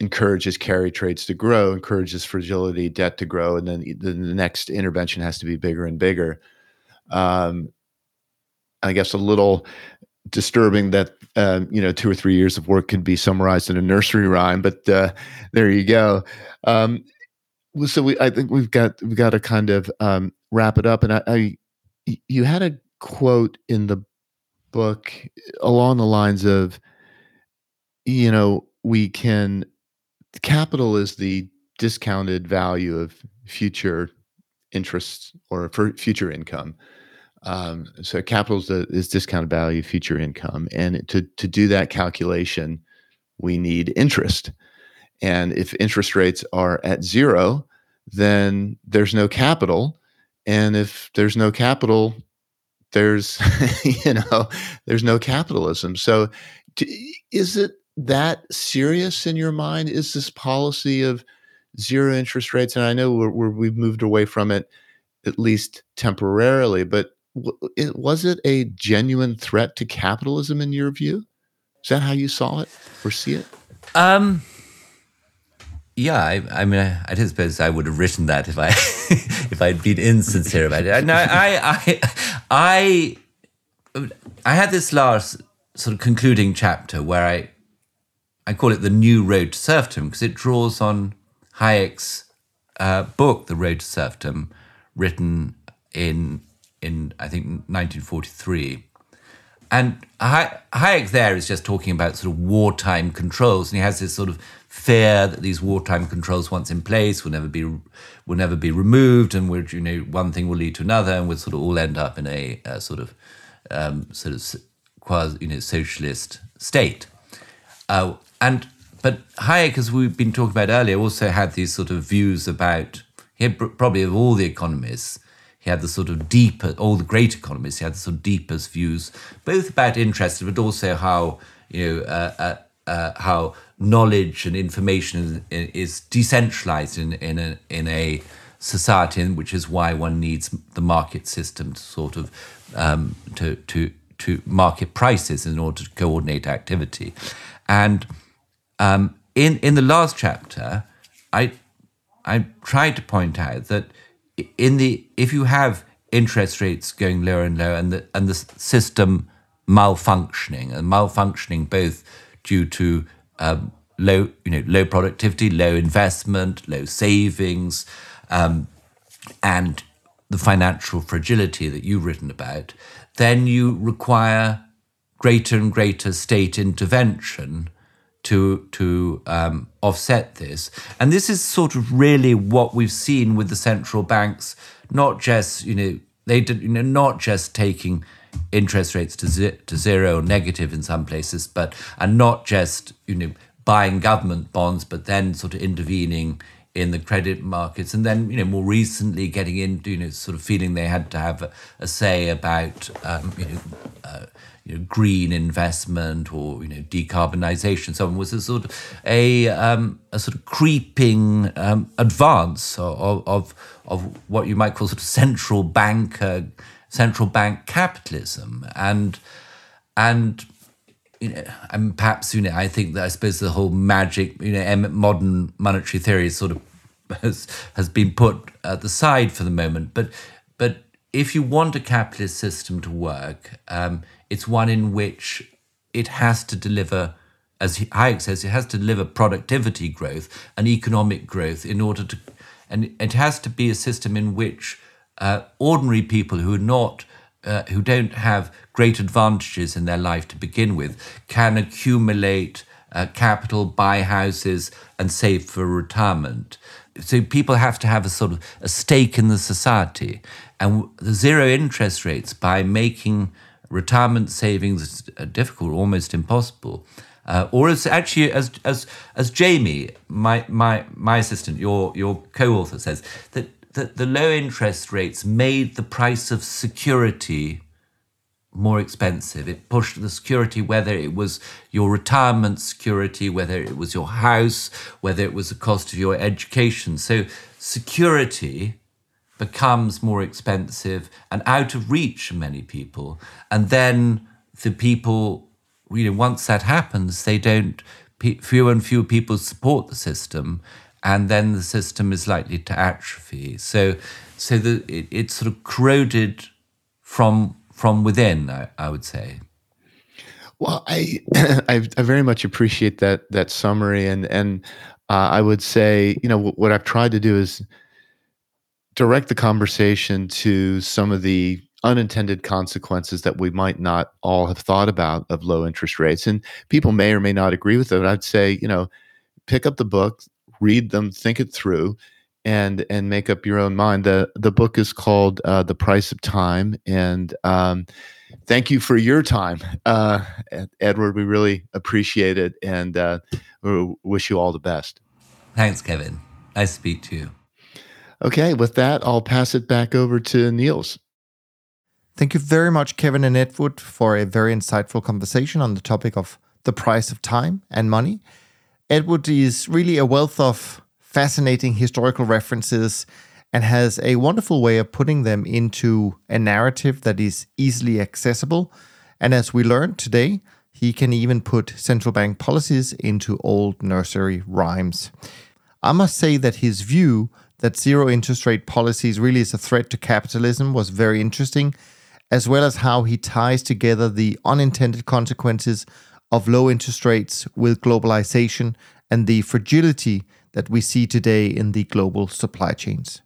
encourages carry trades to grow, encourages fragility debt to grow, and then the, next intervention has to be bigger and bigger. Um, I guess a little disturbing that um, you know two or three years of work can be summarized in a nursery rhyme but uh, there you go um, so we i think we've got we've got to kind of um, wrap it up and I, I, you had a quote in the book along the lines of you know we can capital is the discounted value of future interest or for future income um, so capital is, is discounted value, of future income, and to to do that calculation, we need interest. And if interest rates are at zero, then there's no capital, and if there's no capital, there's you know there's no capitalism. So is it that serious in your mind? Is this policy of zero interest rates? And I know we're, we've moved away from it at least temporarily, but it, was it a genuine threat to capitalism in your view? Is that how you saw it or see it? Um, yeah, I, I mean, I, I don't suppose I would have written that if I if I'd been insincere about it. I, I, I, I had this last sort of concluding chapter where I, I call it the new road to serfdom because it draws on Hayek's uh, book, The Road to Serfdom, written in in I think 1943. And Hayek there is just talking about sort of wartime controls, and he has this sort of fear that these wartime controls, once in place, will never be will never be removed, and which you know one thing will lead to another, and we'll sort of all end up in a, a sort of um, sort of quasi you know socialist state. Uh, and but Hayek, as we've been talking about earlier, also had these sort of views about he had probably of all the economists he had the sort of deeper, all the great economists, he had the sort of deepest views, both about interest, but also how, you know, uh, uh, uh, how knowledge and information is, is decentralized in, in, a, in a society, which is why one needs the market system to sort of, um, to, to, to market prices in order to coordinate activity. And um, in, in the last chapter, I, I tried to point out that in the if you have interest rates going lower and lower and the and the system malfunctioning and malfunctioning both due to um, low you know low productivity, low investment, low savings, um, and the financial fragility that you've written about, then you require greater and greater state intervention to to um, offset this. And this is sort of really what we've seen with the central banks, not just you know they did you know not just taking interest rates to ze- to zero or negative in some places, but and not just you know buying government bonds, but then sort of intervening in the credit markets, and then you know more recently getting into you know sort of feeling they had to have a, a say about um, you know. Uh, you know, green investment or you know decarbonisation. So it was a sort of a um, a sort of creeping um, advance of, of of what you might call sort of central bank uh, central bank capitalism and and you know and perhaps you know I think that I suppose the whole magic you know modern monetary theory sort of has has been put at the side for the moment, but if you want a capitalist system to work, um, it's one in which it has to deliver, as Hayek says, it has to deliver productivity growth and economic growth in order to, and it has to be a system in which uh, ordinary people who are not, uh, who don't have great advantages in their life to begin with, can accumulate uh, capital, buy houses, and save for retirement. So people have to have a sort of a stake in the society, and the zero interest rates by making retirement savings difficult, almost impossible. Uh, or as actually as as as Jamie, my my my assistant, your your co-author says that that the low interest rates made the price of security more expensive. It pushed the security, whether it was your retirement security, whether it was your house, whether it was the cost of your education. So security becomes more expensive and out of reach for many people. And then the people, you know, once that happens, they don't, fewer and fewer people support the system. And then the system is likely to atrophy. So, so the, it, sort of corroded from from within. I, I would say. Well, I, I, I very much appreciate that that summary, and and uh, I would say, you know, what I've tried to do is direct the conversation to some of the unintended consequences that we might not all have thought about of low interest rates. And people may or may not agree with it. I'd say, you know, pick up the book, read them, think it through, and and make up your own mind. the The book is called uh, "The Price of Time," and um, thank you for your time, uh, Edward. We really appreciate it, and uh, wish you all the best. Thanks, Kevin. Nice to speak to you. Okay, with that, I'll pass it back over to Niels. Thank you very much, Kevin and Edward, for a very insightful conversation on the topic of the price of time and money. Edward is really a wealth of fascinating historical references and has a wonderful way of putting them into a narrative that is easily accessible. And as we learned today, he can even put central bank policies into old nursery rhymes. I must say that his view that zero interest rate policies really is a threat to capitalism was very interesting, as well as how he ties together the unintended consequences of low interest rates with globalization and the fragility that we see today in the global supply chains.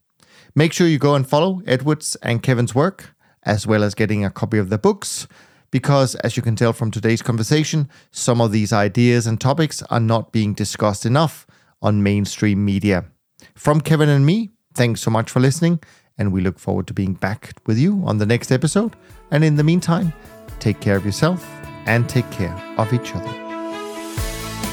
Make sure you go and follow Edwards and Kevin's work, as well as getting a copy of their books, because as you can tell from today's conversation, some of these ideas and topics are not being discussed enough on mainstream media. From Kevin and me, thanks so much for listening, and we look forward to being back with you on the next episode. And in the meantime, take care of yourself and take care of each other.